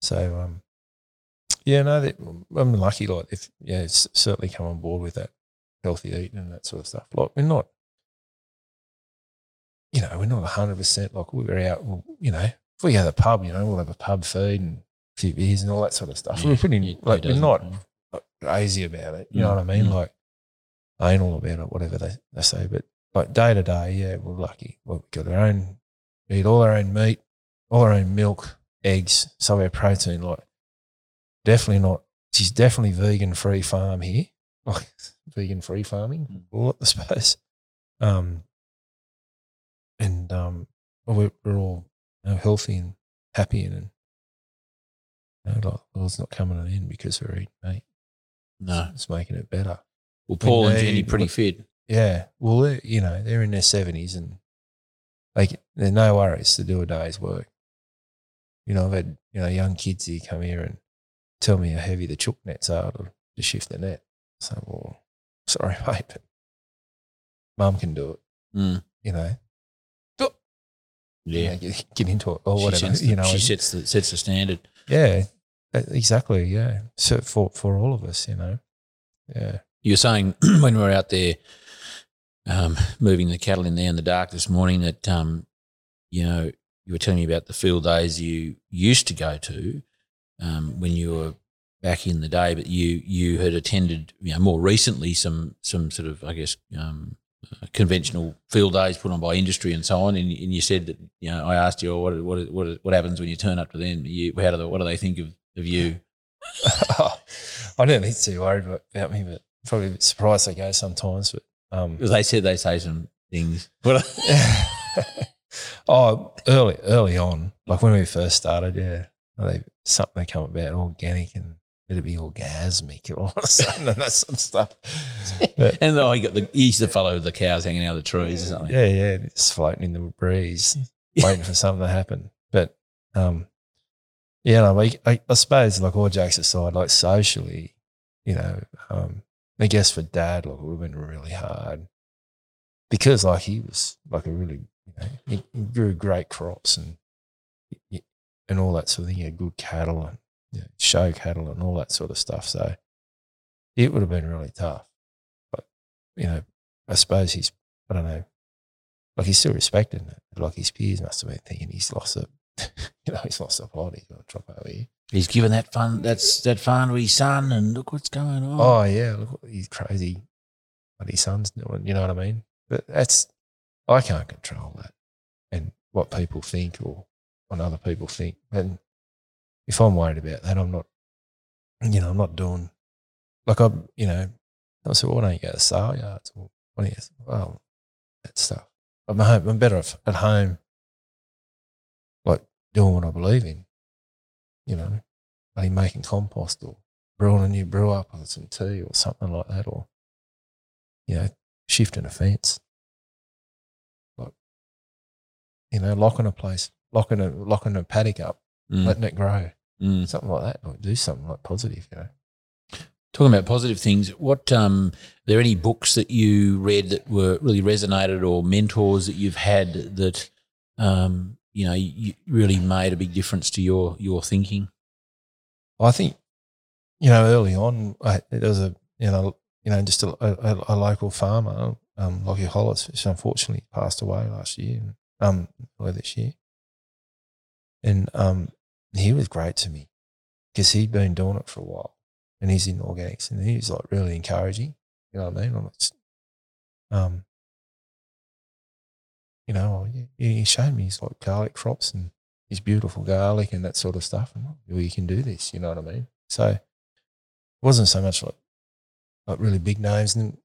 Speaker 1: So um, yeah, no, that, I'm lucky. Like if yeah, it's certainly come on board with that healthy eating and that sort of stuff. Like we're not, you know, we're not hundred percent. Like we're out. Well, you know, if we go to the pub, you know, we'll have a pub feed and a few beers and all that sort of stuff. we're pretty like we're not crazy about it. You know
Speaker 3: Mm,
Speaker 1: what I mean?
Speaker 3: mm.
Speaker 1: Like anal about it, whatever they, they say. But like day to day, yeah, we're lucky. We've got our own, we eat all our own meat, all our own milk, eggs, some of our protein. Like definitely not. She's definitely vegan free farm here, like vegan free farming.
Speaker 3: Mm.
Speaker 1: Well, I suppose. Um, and um, we're, we're all you know, healthy and happy and. and you know, like, well, it's not coming to end because we're eating meat.
Speaker 3: No.
Speaker 1: It's making it better.
Speaker 3: Well, Paul and Jenny pretty fit.
Speaker 1: Yeah. Well, you know, they're in their seventies and like they're no worries to do a day's work. You know, I've had you know young kids here come here and tell me how heavy the chook nets are to, to shift the net. So, well, sorry, mate, but mum can do it.
Speaker 3: Mm.
Speaker 1: You know, you
Speaker 3: Yeah.
Speaker 1: know, get, get into it or
Speaker 3: She
Speaker 1: whatever.
Speaker 3: the,
Speaker 1: you know,
Speaker 3: she sets the sets the standard.
Speaker 1: yeah, exactly. Yeah, so for for all of us, you know, yeah.
Speaker 3: You were saying when we were out there um, moving the cattle in there in the dark this morning that um, you know you were telling me about the field days you used to go to um, when you were back in the day, but you you had attended you know more recently some some sort of I guess um, uh, conventional field days put on by industry and so on, and, and you said that you know I asked you oh, what what what what happens when you turn up to them? You, how do they, what do they think of of you?
Speaker 1: I don't need to worry about, me, but probably a bit surprised they go sometimes. But um,
Speaker 3: They said they say some things.
Speaker 1: Oh, early early on, like when we first started, yeah, they something they come about organic and it'd be orgasmic all of a sudden and that sort of stuff. But
Speaker 3: And though he got the, he used to follow the cows hanging out of the trees or something.
Speaker 1: yeah, yeah, it's floating in the breeze, waiting for something to happen. But um, yeah, no, I, I, I suppose like all jokes aside, like socially, you know, um, I guess for dad, like it would have been really hard because like he was like a really, you know, he, grew great crops and and all that sort of thing. He had good cattle and you know, show cattle and all that sort of stuff. So it would have been really tough. But you know, I suppose he's I don't know, like he's still respected. it. Like his peers must have been thinking he's lost it. you know, he's lost the plot. He's got to drop over here.
Speaker 3: He's given that fun that's that farm to his son, and look what's going on.
Speaker 1: Oh yeah, look what these crazy bloody son's doing. You know what I mean? But that's I can't control that and what people think or what other people think. And if I'm worried about that, I'm not. You know, I'm not doing like I'm. You know, I said, well, why don't you go to sale yards? Or don't you? Well, that stuff. I'm home. I'm better off at home, doing what I believe in. You know, like making compost or brewing a new brew up or some tea or something like that, or you know, shifting a fence, like you know, locking a place, locking a locking a paddock up,
Speaker 3: Mm,
Speaker 1: letting it grow,
Speaker 3: mm.
Speaker 1: something like that. or do something like positive, you know.
Speaker 3: Talking about positive things, what um, are there any books that you read that were really resonated, or mentors that you've had that um, you know you really made a big difference to your your thinking?
Speaker 1: I think, you know, early on, I, there was a, you know, you know, just a, a, a local farmer, um, Lockie Hollis, which unfortunately passed away last year, um, or this year. And um, he was great to me because he'd been doing it for a while and he's in organics and he was like really encouraging. You know what I mean? I'm like, um, you know, he showed me his like garlic crops and his beautiful garlic and that sort of stuff. And well, you can do this, you know what I mean? So it wasn't so much like like really big names, and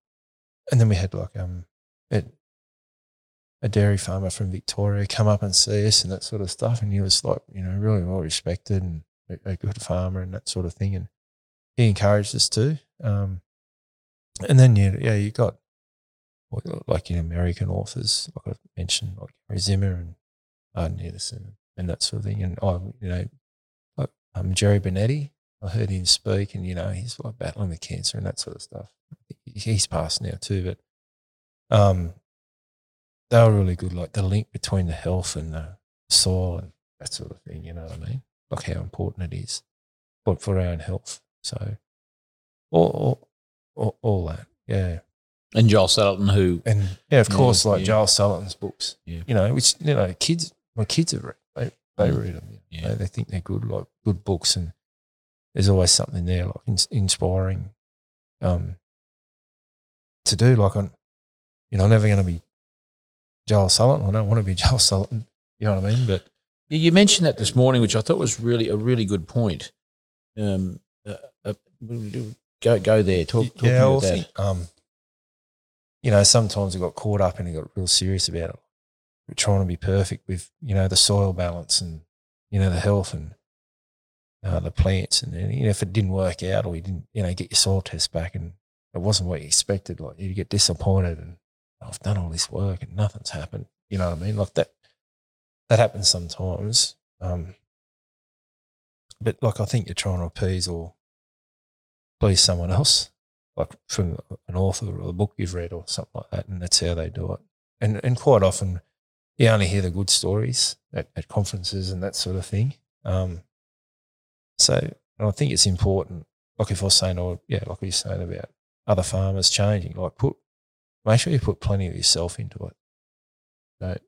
Speaker 1: and then we had like um a, a dairy farmer from Victoria come up and see us and that sort of stuff, and he was like you know really well respected and a, a good farmer and that sort of thing, and he encouraged us too. Um, and then yeah, yeah, you got like in American authors, like I mentioned, like Gary Zimmer and Arden and that sort of thing. And I, you know, like um, Jerry Brunetti, I heard him speak, and you know, he's like battling with cancer and that sort of stuff. He's passed now too, but um, they were really good. Like the link between the health and the soil and that sort of thing. You know what I mean? Like how important it is, but for our own health. So, all, all, all that, yeah.
Speaker 3: And Joel Salatin, who
Speaker 1: And yeah, of
Speaker 3: Yeah,
Speaker 1: course, like
Speaker 3: yeah.
Speaker 1: Joel Salatin's books,
Speaker 3: Yeah.
Speaker 1: you know, which, you know, kids, my kids have read, they, they
Speaker 3: Mm.
Speaker 1: read them. You know,
Speaker 3: Yeah.
Speaker 1: they, they think they're good, like good books. And there's always something there, like ins- inspiring um, to do. Like, I'm, you know, I'm never going to be Joel Salatin. I don't want to be Joel Salatin. You know what I mean? But
Speaker 3: Yeah, You mentioned that this morning, which I thought was really a really good point. Um, uh, uh, go go there. Talk. talk
Speaker 1: yeah, I
Speaker 3: about that.
Speaker 1: think, um, you know, sometimes I got caught up and I got real serious about it. We're trying to be perfect with, you know, the soil balance and, you know, the health and uh, the plants. And then, you know, if it didn't work out or you didn't, you know, get your soil test back and it wasn't what you expected, like you get disappointed and "Oh, I've done all this work and nothing's happened. You know what I mean? Like that, that happens sometimes. Um, but like, I think you're trying to appease or please someone else like from an author or a book you've read or something like that, and that's how they do it. And and quite often, you only hear the good stories at, at conferences and that sort of thing. Um, so I think it's important. Like if I was saying, or yeah, like we're saying about other farmers changing, like put make sure you put plenty of yourself into it. Don't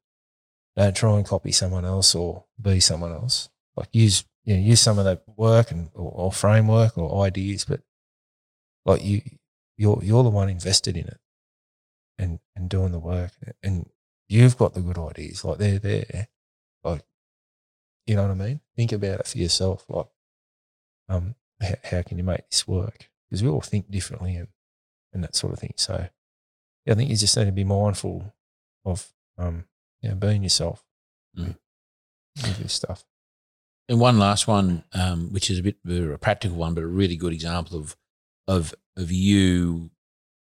Speaker 1: don't try and copy someone else or be someone else. Like use you know, use some of that work and or, or framework or ideas, but like you you're you're the one invested in it and and doing the work and you've got the good ideas like they're there like you know what i mean? Think about it for yourself like um how, how can you make this work? Because we all think differently and and that sort of thing. So yeah, i think you just need to be mindful of um you know, being yourself
Speaker 3: Mm.
Speaker 1: with this stuff.
Speaker 3: And one last one, um, which is a bit of a practical one, but a really good example of of of you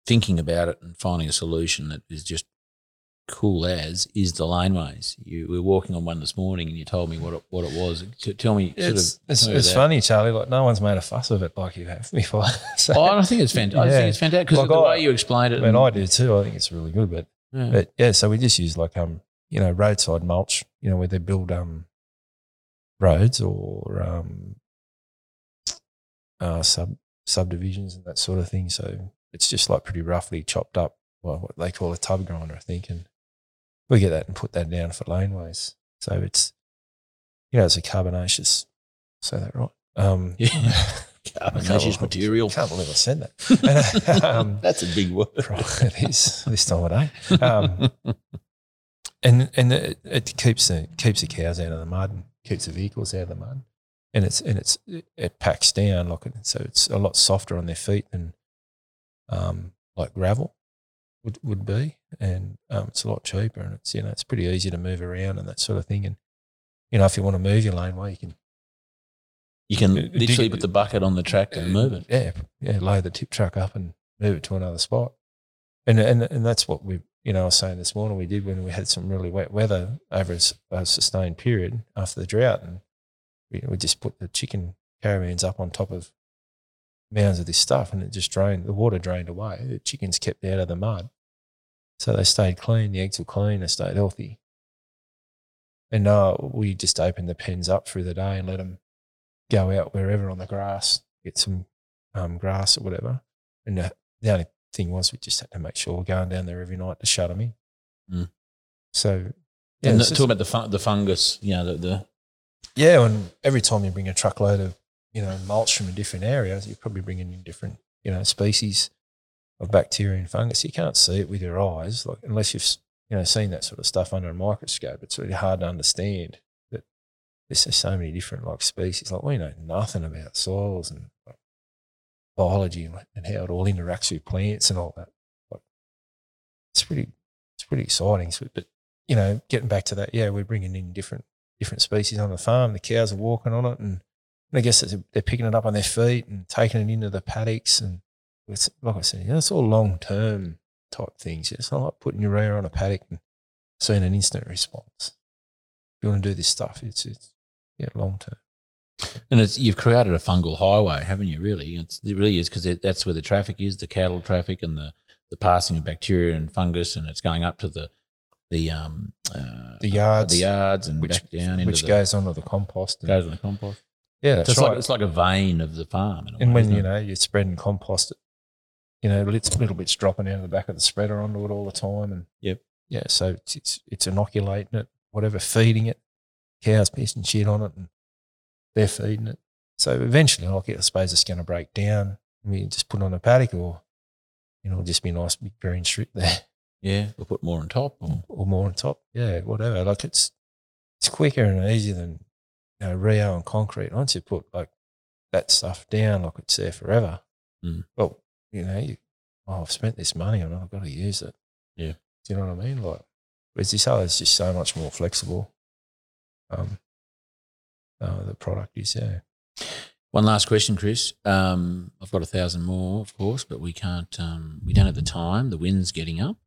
Speaker 3: thinking about it and finding a solution that is just cool as is the laneways. You were walking on one this morning, and you told me what it, what it was. T- Tell me, sort
Speaker 1: it's,
Speaker 3: of,
Speaker 1: it's, it's funny charlie like no one's made a fuss of it like you have before so,
Speaker 3: Oh, I think it's fantastic. I think it's fantastic because
Speaker 1: Like
Speaker 3: the
Speaker 1: I-
Speaker 3: way you explained it.
Speaker 1: I mean,
Speaker 3: and-
Speaker 1: I do too. I think it's really good. But
Speaker 3: yeah.
Speaker 1: but yeah, so we just use like um you know roadside mulch. You know where they build um roads or um uh sub subdivisions and that sort of thing. So it's just like pretty roughly chopped up. Well, what they call a tub grinder, I think, and we get that and put that down for laneways. So it's you know it's a carbonaceous. Say that right? Um,
Speaker 3: Yeah. Carbonaceous material.
Speaker 1: Can't believe I said that. And, um,
Speaker 3: That's a big word.
Speaker 1: It is this time of day. Um, and and it, it keeps the keeps the cows out of the mud and keeps the vehicles out of the mud. And it's and it's it packs down like so it's a lot softer on their feet than um, like gravel would, would be, and um, it's a lot cheaper and it's you know it's pretty easy to move around and that sort of thing. And you know if you want to move your lane laneway, you can
Speaker 3: You can
Speaker 1: Uh,
Speaker 3: literally
Speaker 1: dig-
Speaker 3: put the bucket on the tractor and move it.
Speaker 1: Yeah, yeah, lay the tip truck up and move it to another spot. and and and that's what we you know I was saying this morning we did when we had some really wet weather over a sustained period after the drought, and we, we just put the chicken caravans up on top of mounds of this stuff, and it just drained the water drained away. The chickens kept out of the mud, so they stayed clean. The eggs were clean. They stayed healthy. And uh, we just opened the pens up through the day and let them go out wherever on the grass, get some um, grass or whatever. And the, the only thing was we just had to make sure we're going down there every night to shut them in.
Speaker 3: Mm.
Speaker 1: So, yeah,
Speaker 3: and the,
Speaker 1: just-
Speaker 3: talk about the fun, the fungus, you know, the, the
Speaker 1: yeah, and every time you bring a truckload of, you know, mulch from a different area, you're probably bringing in different, you know, species of bacteria and fungus. You can't see it with your eyes, like unless you've, you know, seen that sort of stuff under a microscope. It's really hard to understand that there's so many different like species. Like we know nothing about soils and like, biology and, how it all interacts with plants and all that. Like, it's pretty, it's pretty exciting. But you know, getting back to that, yeah, we're bringing in different different species on the farm. The cows are walking on it, and, and I guess they're picking it up on their feet and taking it into the paddocks. And it's like I said, you know, it's all long term type things. It's not like putting urea on a paddock and seeing an instant response. If you want to do this stuff, it's it's yeah long term.
Speaker 3: and it's you've created a fungal highway, haven't you? Really, it's, it really is because that's where the traffic is, the cattle traffic and the the passing of bacteria and fungus, and it's going up to the the um uh,
Speaker 1: The yards,
Speaker 3: the yards, and
Speaker 1: which
Speaker 3: back down into
Speaker 1: which
Speaker 3: the,
Speaker 1: goes onto the compost. And,
Speaker 3: goes in the compost.
Speaker 1: yeah,
Speaker 3: So
Speaker 1: that's
Speaker 3: it's
Speaker 1: right.
Speaker 3: like it's like a vein of the farm.
Speaker 1: and
Speaker 3: way,
Speaker 1: when you
Speaker 3: it?
Speaker 1: know you're spreading compost, you know little, little bits dropping out of the back of the spreader onto it all the time, and
Speaker 3: Yep.
Speaker 1: yeah, so it's it's, it's inoculating it, whatever, feeding it, cows pissing shit on it, and they're feeding it. So eventually, like I suppose it's going to break down. I mean, just put it on a paddock, or you know, just be a nice big green strip there,
Speaker 3: yeah, we'll put more on top. Or,
Speaker 1: or more on top. Yeah, whatever. Like it's it's quicker and easier than you know reo and concrete. Once you put like that stuff down, like it's there forever.
Speaker 3: Mm.
Speaker 1: Well, you know, you, oh, I've spent this money on it. I've got to use it.
Speaker 3: Yeah.
Speaker 1: Do you know what I mean? Like, whereas this other is just so much more flexible. Um, uh, the product is yeah.
Speaker 3: One last question, Chris. Um, I've got a thousand more, of course, but we can't. Um, we don't have the time. The wind's getting up.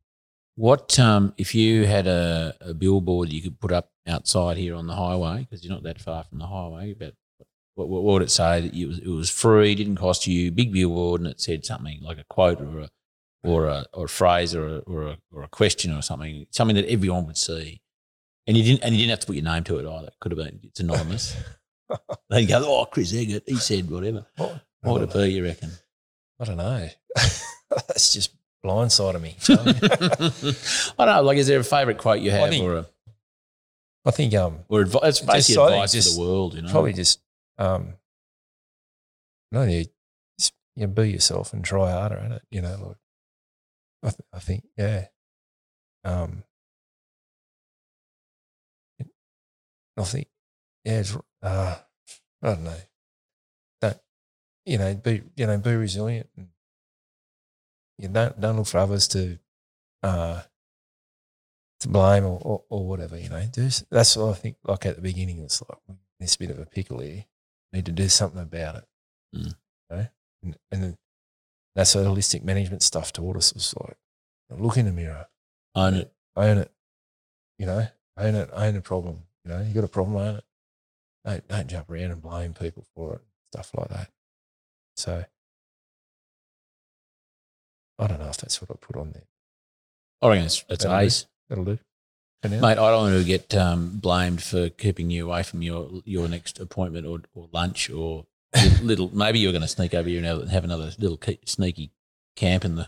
Speaker 3: What um, if you had a, a billboard you could put up outside here on the highway because you're not that far from the highway? But what, what would it say that it was, it was free, didn't cost you? Big billboard, and it said something like a quote or a or a or a phrase or a, or a or a question or something, something that everyone would see. And you didn't and you didn't have to put your name to it either. It could have been it's anonymous. They'd go, oh, Chris Eggert, he said whatever.
Speaker 1: What,
Speaker 3: What would it be, you reckon?
Speaker 1: I don't know. That's just blindsided me.
Speaker 3: I don't know. Like, is there a favourite quote you
Speaker 1: I
Speaker 3: have,
Speaker 1: think-
Speaker 3: or a,
Speaker 1: I think um,
Speaker 3: or advice? It's basically
Speaker 1: I think
Speaker 3: advice
Speaker 1: just-
Speaker 3: for the world, you know.
Speaker 1: probably just um, no, you just you know, be yourself and try harder at it. You know, like I, th- I think, yeah. Um, I think, yeah, it's, uh, I don't know. Don't you know? Be you know, be resilient and don't don't look for others to uh to blame or, or, or whatever. You know, do that's what I think. Like at the beginning, it's like this bit of a pickle here. Need to do something about it.
Speaker 3: Mm.
Speaker 1: You know? and, and then that's what holistic management stuff taught us. Was like look in the mirror,
Speaker 3: Own it.
Speaker 1: own it. You know, own it, own the problem. You know, you got a problem, own it. Don't don't jump around and blame people for it, stuff like that. So I don't know if that's what I put on there.
Speaker 3: I reckon it's, it's
Speaker 1: That'll do. That'll do.
Speaker 3: Mate, I don't want to get um, blamed for keeping you away from your your next appointment or, or lunch or little. Maybe you're going to sneak over here and have another little sneaky camp in the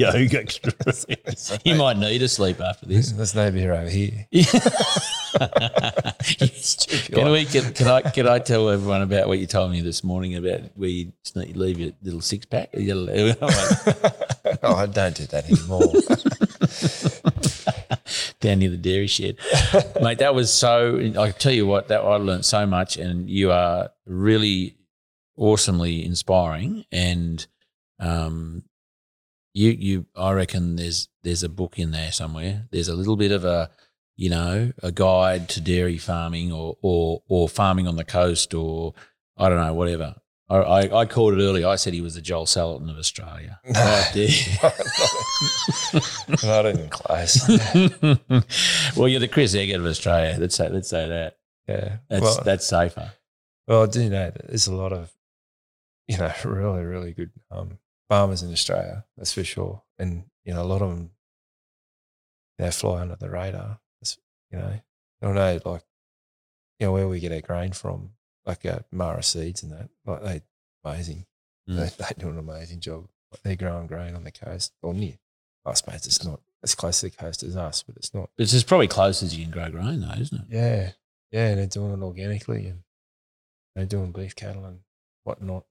Speaker 3: yoga. you might need a sleep after this.
Speaker 1: There's no beer over here.
Speaker 3: can we? Can, can I? Can I tell everyone about what you told me this morning about where you sneak, leave your little six pack?
Speaker 1: Oh, I don't do that anymore.
Speaker 3: down near the dairy shed, mate. That was so. I tell you what, that I learned so much, and you are really awesomely inspiring. And um, you, you, I reckon there's there's a book in there somewhere. There's a little bit of a, you know, a guide to dairy farming or or or farming on the coast or I don't know, whatever. I, I, I called it early. I said he was the Joel Salatin of Australia. Right there.
Speaker 1: Not even close.
Speaker 3: well, you're the Chris Eggert of Australia. Let's say let's say that.
Speaker 1: Yeah.
Speaker 3: That's
Speaker 1: well,
Speaker 3: that's safer.
Speaker 1: well, I do know that there's a lot of, you know, really, really good um, farmers in Australia. That's for sure. And you know, a lot of them, they fly under the radar. It's, you know, I don't know, like, you know, where we get our grain from, like uh, Mara seeds and that, like they amazing.
Speaker 3: Mm.
Speaker 1: They, they do an amazing job. Like they're growing grain on the coast or near. I suppose it's not as close to the coast as us, but it's not.
Speaker 3: It's as probably close as you can grow grain, though, isn't it?
Speaker 1: Yeah, yeah, and they're doing it organically, and they're doing beef cattle and whatnot.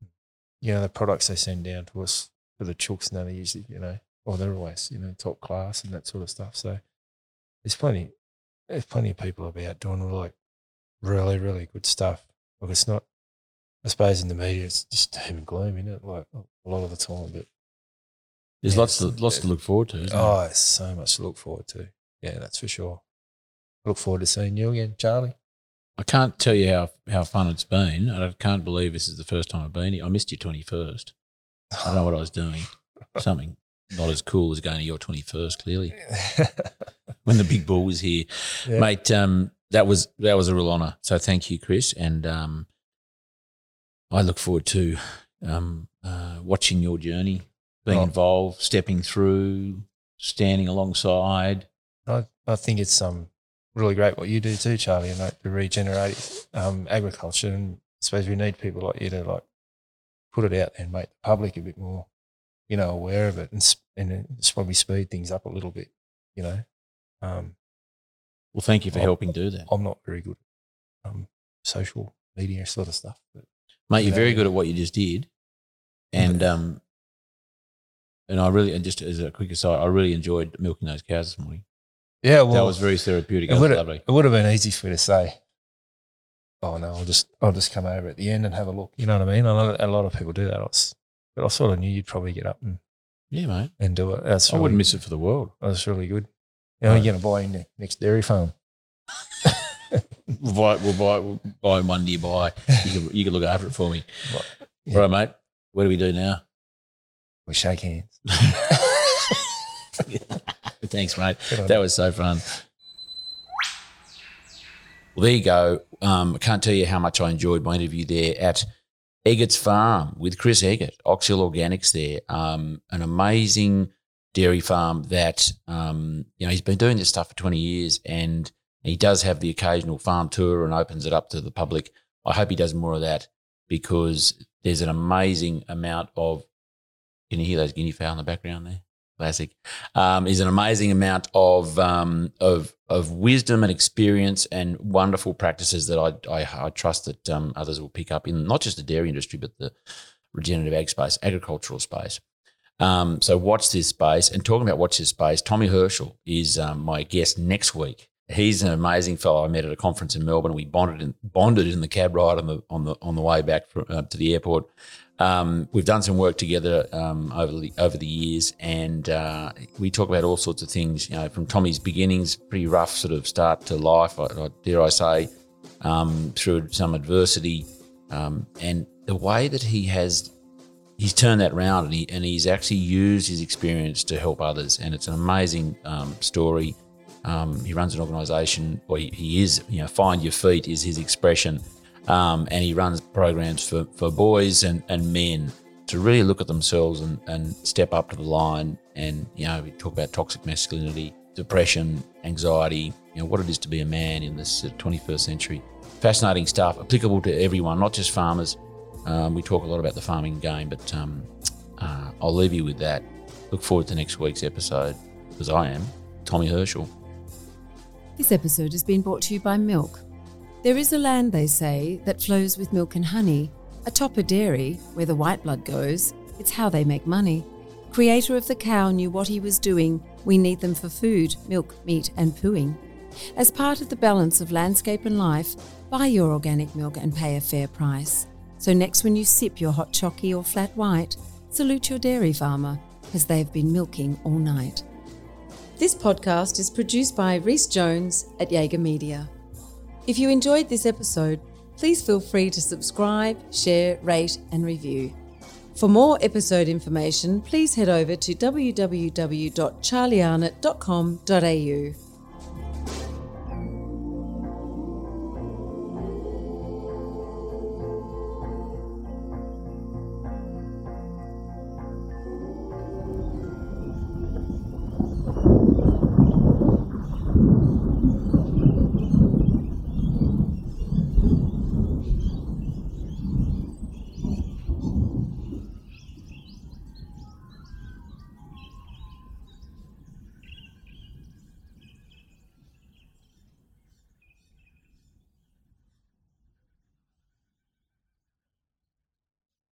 Speaker 1: You know, the products they send down to us for the chooks, and they're usually, you know, well, they're always, you know, top class and that sort of stuff. So there's plenty, there's plenty of people about doing like really, really good stuff. Like it's not, I suppose in the media, it's just doom and gloom, isn't it? Like a lot of the time, but
Speaker 3: There's
Speaker 1: Yeah,
Speaker 3: lots to, lots to look forward to. Isn't
Speaker 1: oh, so much to look forward to. Yeah, that's for sure. Look forward to seeing you again, Charlie.
Speaker 3: I can't tell you how, how fun it's been. I can't believe this is the first time I've been here. I missed your 21st. I don't know what I was doing. Something not as cool as going to your 21st, clearly. When the big bull was here.
Speaker 1: Yeah.
Speaker 3: Mate, um, that was that was a real honour. So thank you, Chris. And um, I look forward to um, uh, watching your journey, being
Speaker 1: Oh.
Speaker 3: involved, stepping through, standing alongside.
Speaker 1: I, I think it's um really great what you do too, Charlie, and like the regenerative um, agriculture. And I suppose we need people like you to like put it out there and make the public a bit more, you know, aware of it, and and probably speed things up a little bit. You know, um,
Speaker 3: Well, thank you for
Speaker 1: Oh.
Speaker 3: helping do that.
Speaker 1: I'm not very good at um, social media sort of stuff, but
Speaker 3: Mate, you're very good at what you just did. And um and I really and just as a quick aside, I really enjoyed milking those cows this morning.
Speaker 1: Yeah, well,
Speaker 3: that was very therapeutic.
Speaker 1: it would
Speaker 3: lovely.
Speaker 1: it would have been easy for me to say. Oh no, I'll just I'll just come over at the end and have a look. You know what I mean? I know a lot of people do that. I was, but I sort of knew you'd probably get up and,
Speaker 3: Yeah, mate.
Speaker 1: and do it. That's
Speaker 3: I
Speaker 1: really,
Speaker 3: wouldn't miss it for the world.
Speaker 1: That's really good. You know,
Speaker 3: Right.
Speaker 1: you're going to buy in the next dairy farm.
Speaker 3: We'll buy, we'll buy, we'll buy one nearby. You can, you can look after it for me.
Speaker 1: Yeah.
Speaker 3: Right, mate. What do we do now?
Speaker 1: We shake hands.
Speaker 3: Thanks, mate. That was so fun. Well, there you go. Um, I can't tell you how much I enjoyed my interview there at Eggert's Farm with Chris Eggert, Oxhill Organics there. Um, an amazing dairy farm that, um, you know, he's been doing this stuff for 20 years and he does have the occasional farm tour and opens it up to the public. I hope he does more of that because there's an amazing amount of, can you hear those guinea fowl in the background there? Classic um, is an amazing amount of um, of of wisdom and experience and wonderful practices that I I, I trust that um, others will pick up in not just the dairy industry but the regenerative ag space, agricultural space. Um, so watch this space. And talking about watch this space, Tommy Herschel is um, my guest next week. He's an amazing fellow I met at a conference in Melbourne. We bonded in, bonded in the cab ride on the on the on the way back from, uh, to the airport. Um, we've done some work together um, over the over the years, and uh, we talk about all sorts of things. You know, from Tommy's beginnings, pretty rough sort of start to life, I, I, dare I say, um, through some adversity, um, and the way that he has he's turned that around, and he and he's actually used his experience to help others, and it's an amazing um, story. Um, he runs an organisation, or he, he is, you know, find your feet is his expression. Um, and he runs programs for, for boys and, and men to really look at themselves and, and step up to the line. And, you know, we talk about toxic masculinity, depression, anxiety, you know, what it is to be a man in this uh, 21st century. Fascinating stuff, applicable to everyone, not just farmers. Um, we talk a lot about the farming game, but um, uh, I'll leave you with that. Look forward to next week's episode because I am Tommy Herschel.
Speaker 2: This episode has been brought to you by Milk. There is a land, they say, that flows with milk and honey, atop a dairy where the white blood goes. It's how they make money. Creator of the cow knew what he was doing. We need them for food, milk, meat, and pooing. As part of the balance of landscape and life, buy your organic milk and pay a fair price. So next when you sip your hot chockey or flat white, salute your dairy farmer, as they've been milking all night. This podcast is produced by Rhys Jones at Jaeger Media. If you enjoyed this episode, please feel free to subscribe, share, rate, and review. For more episode information, please head over to www.charliearnott.com.au.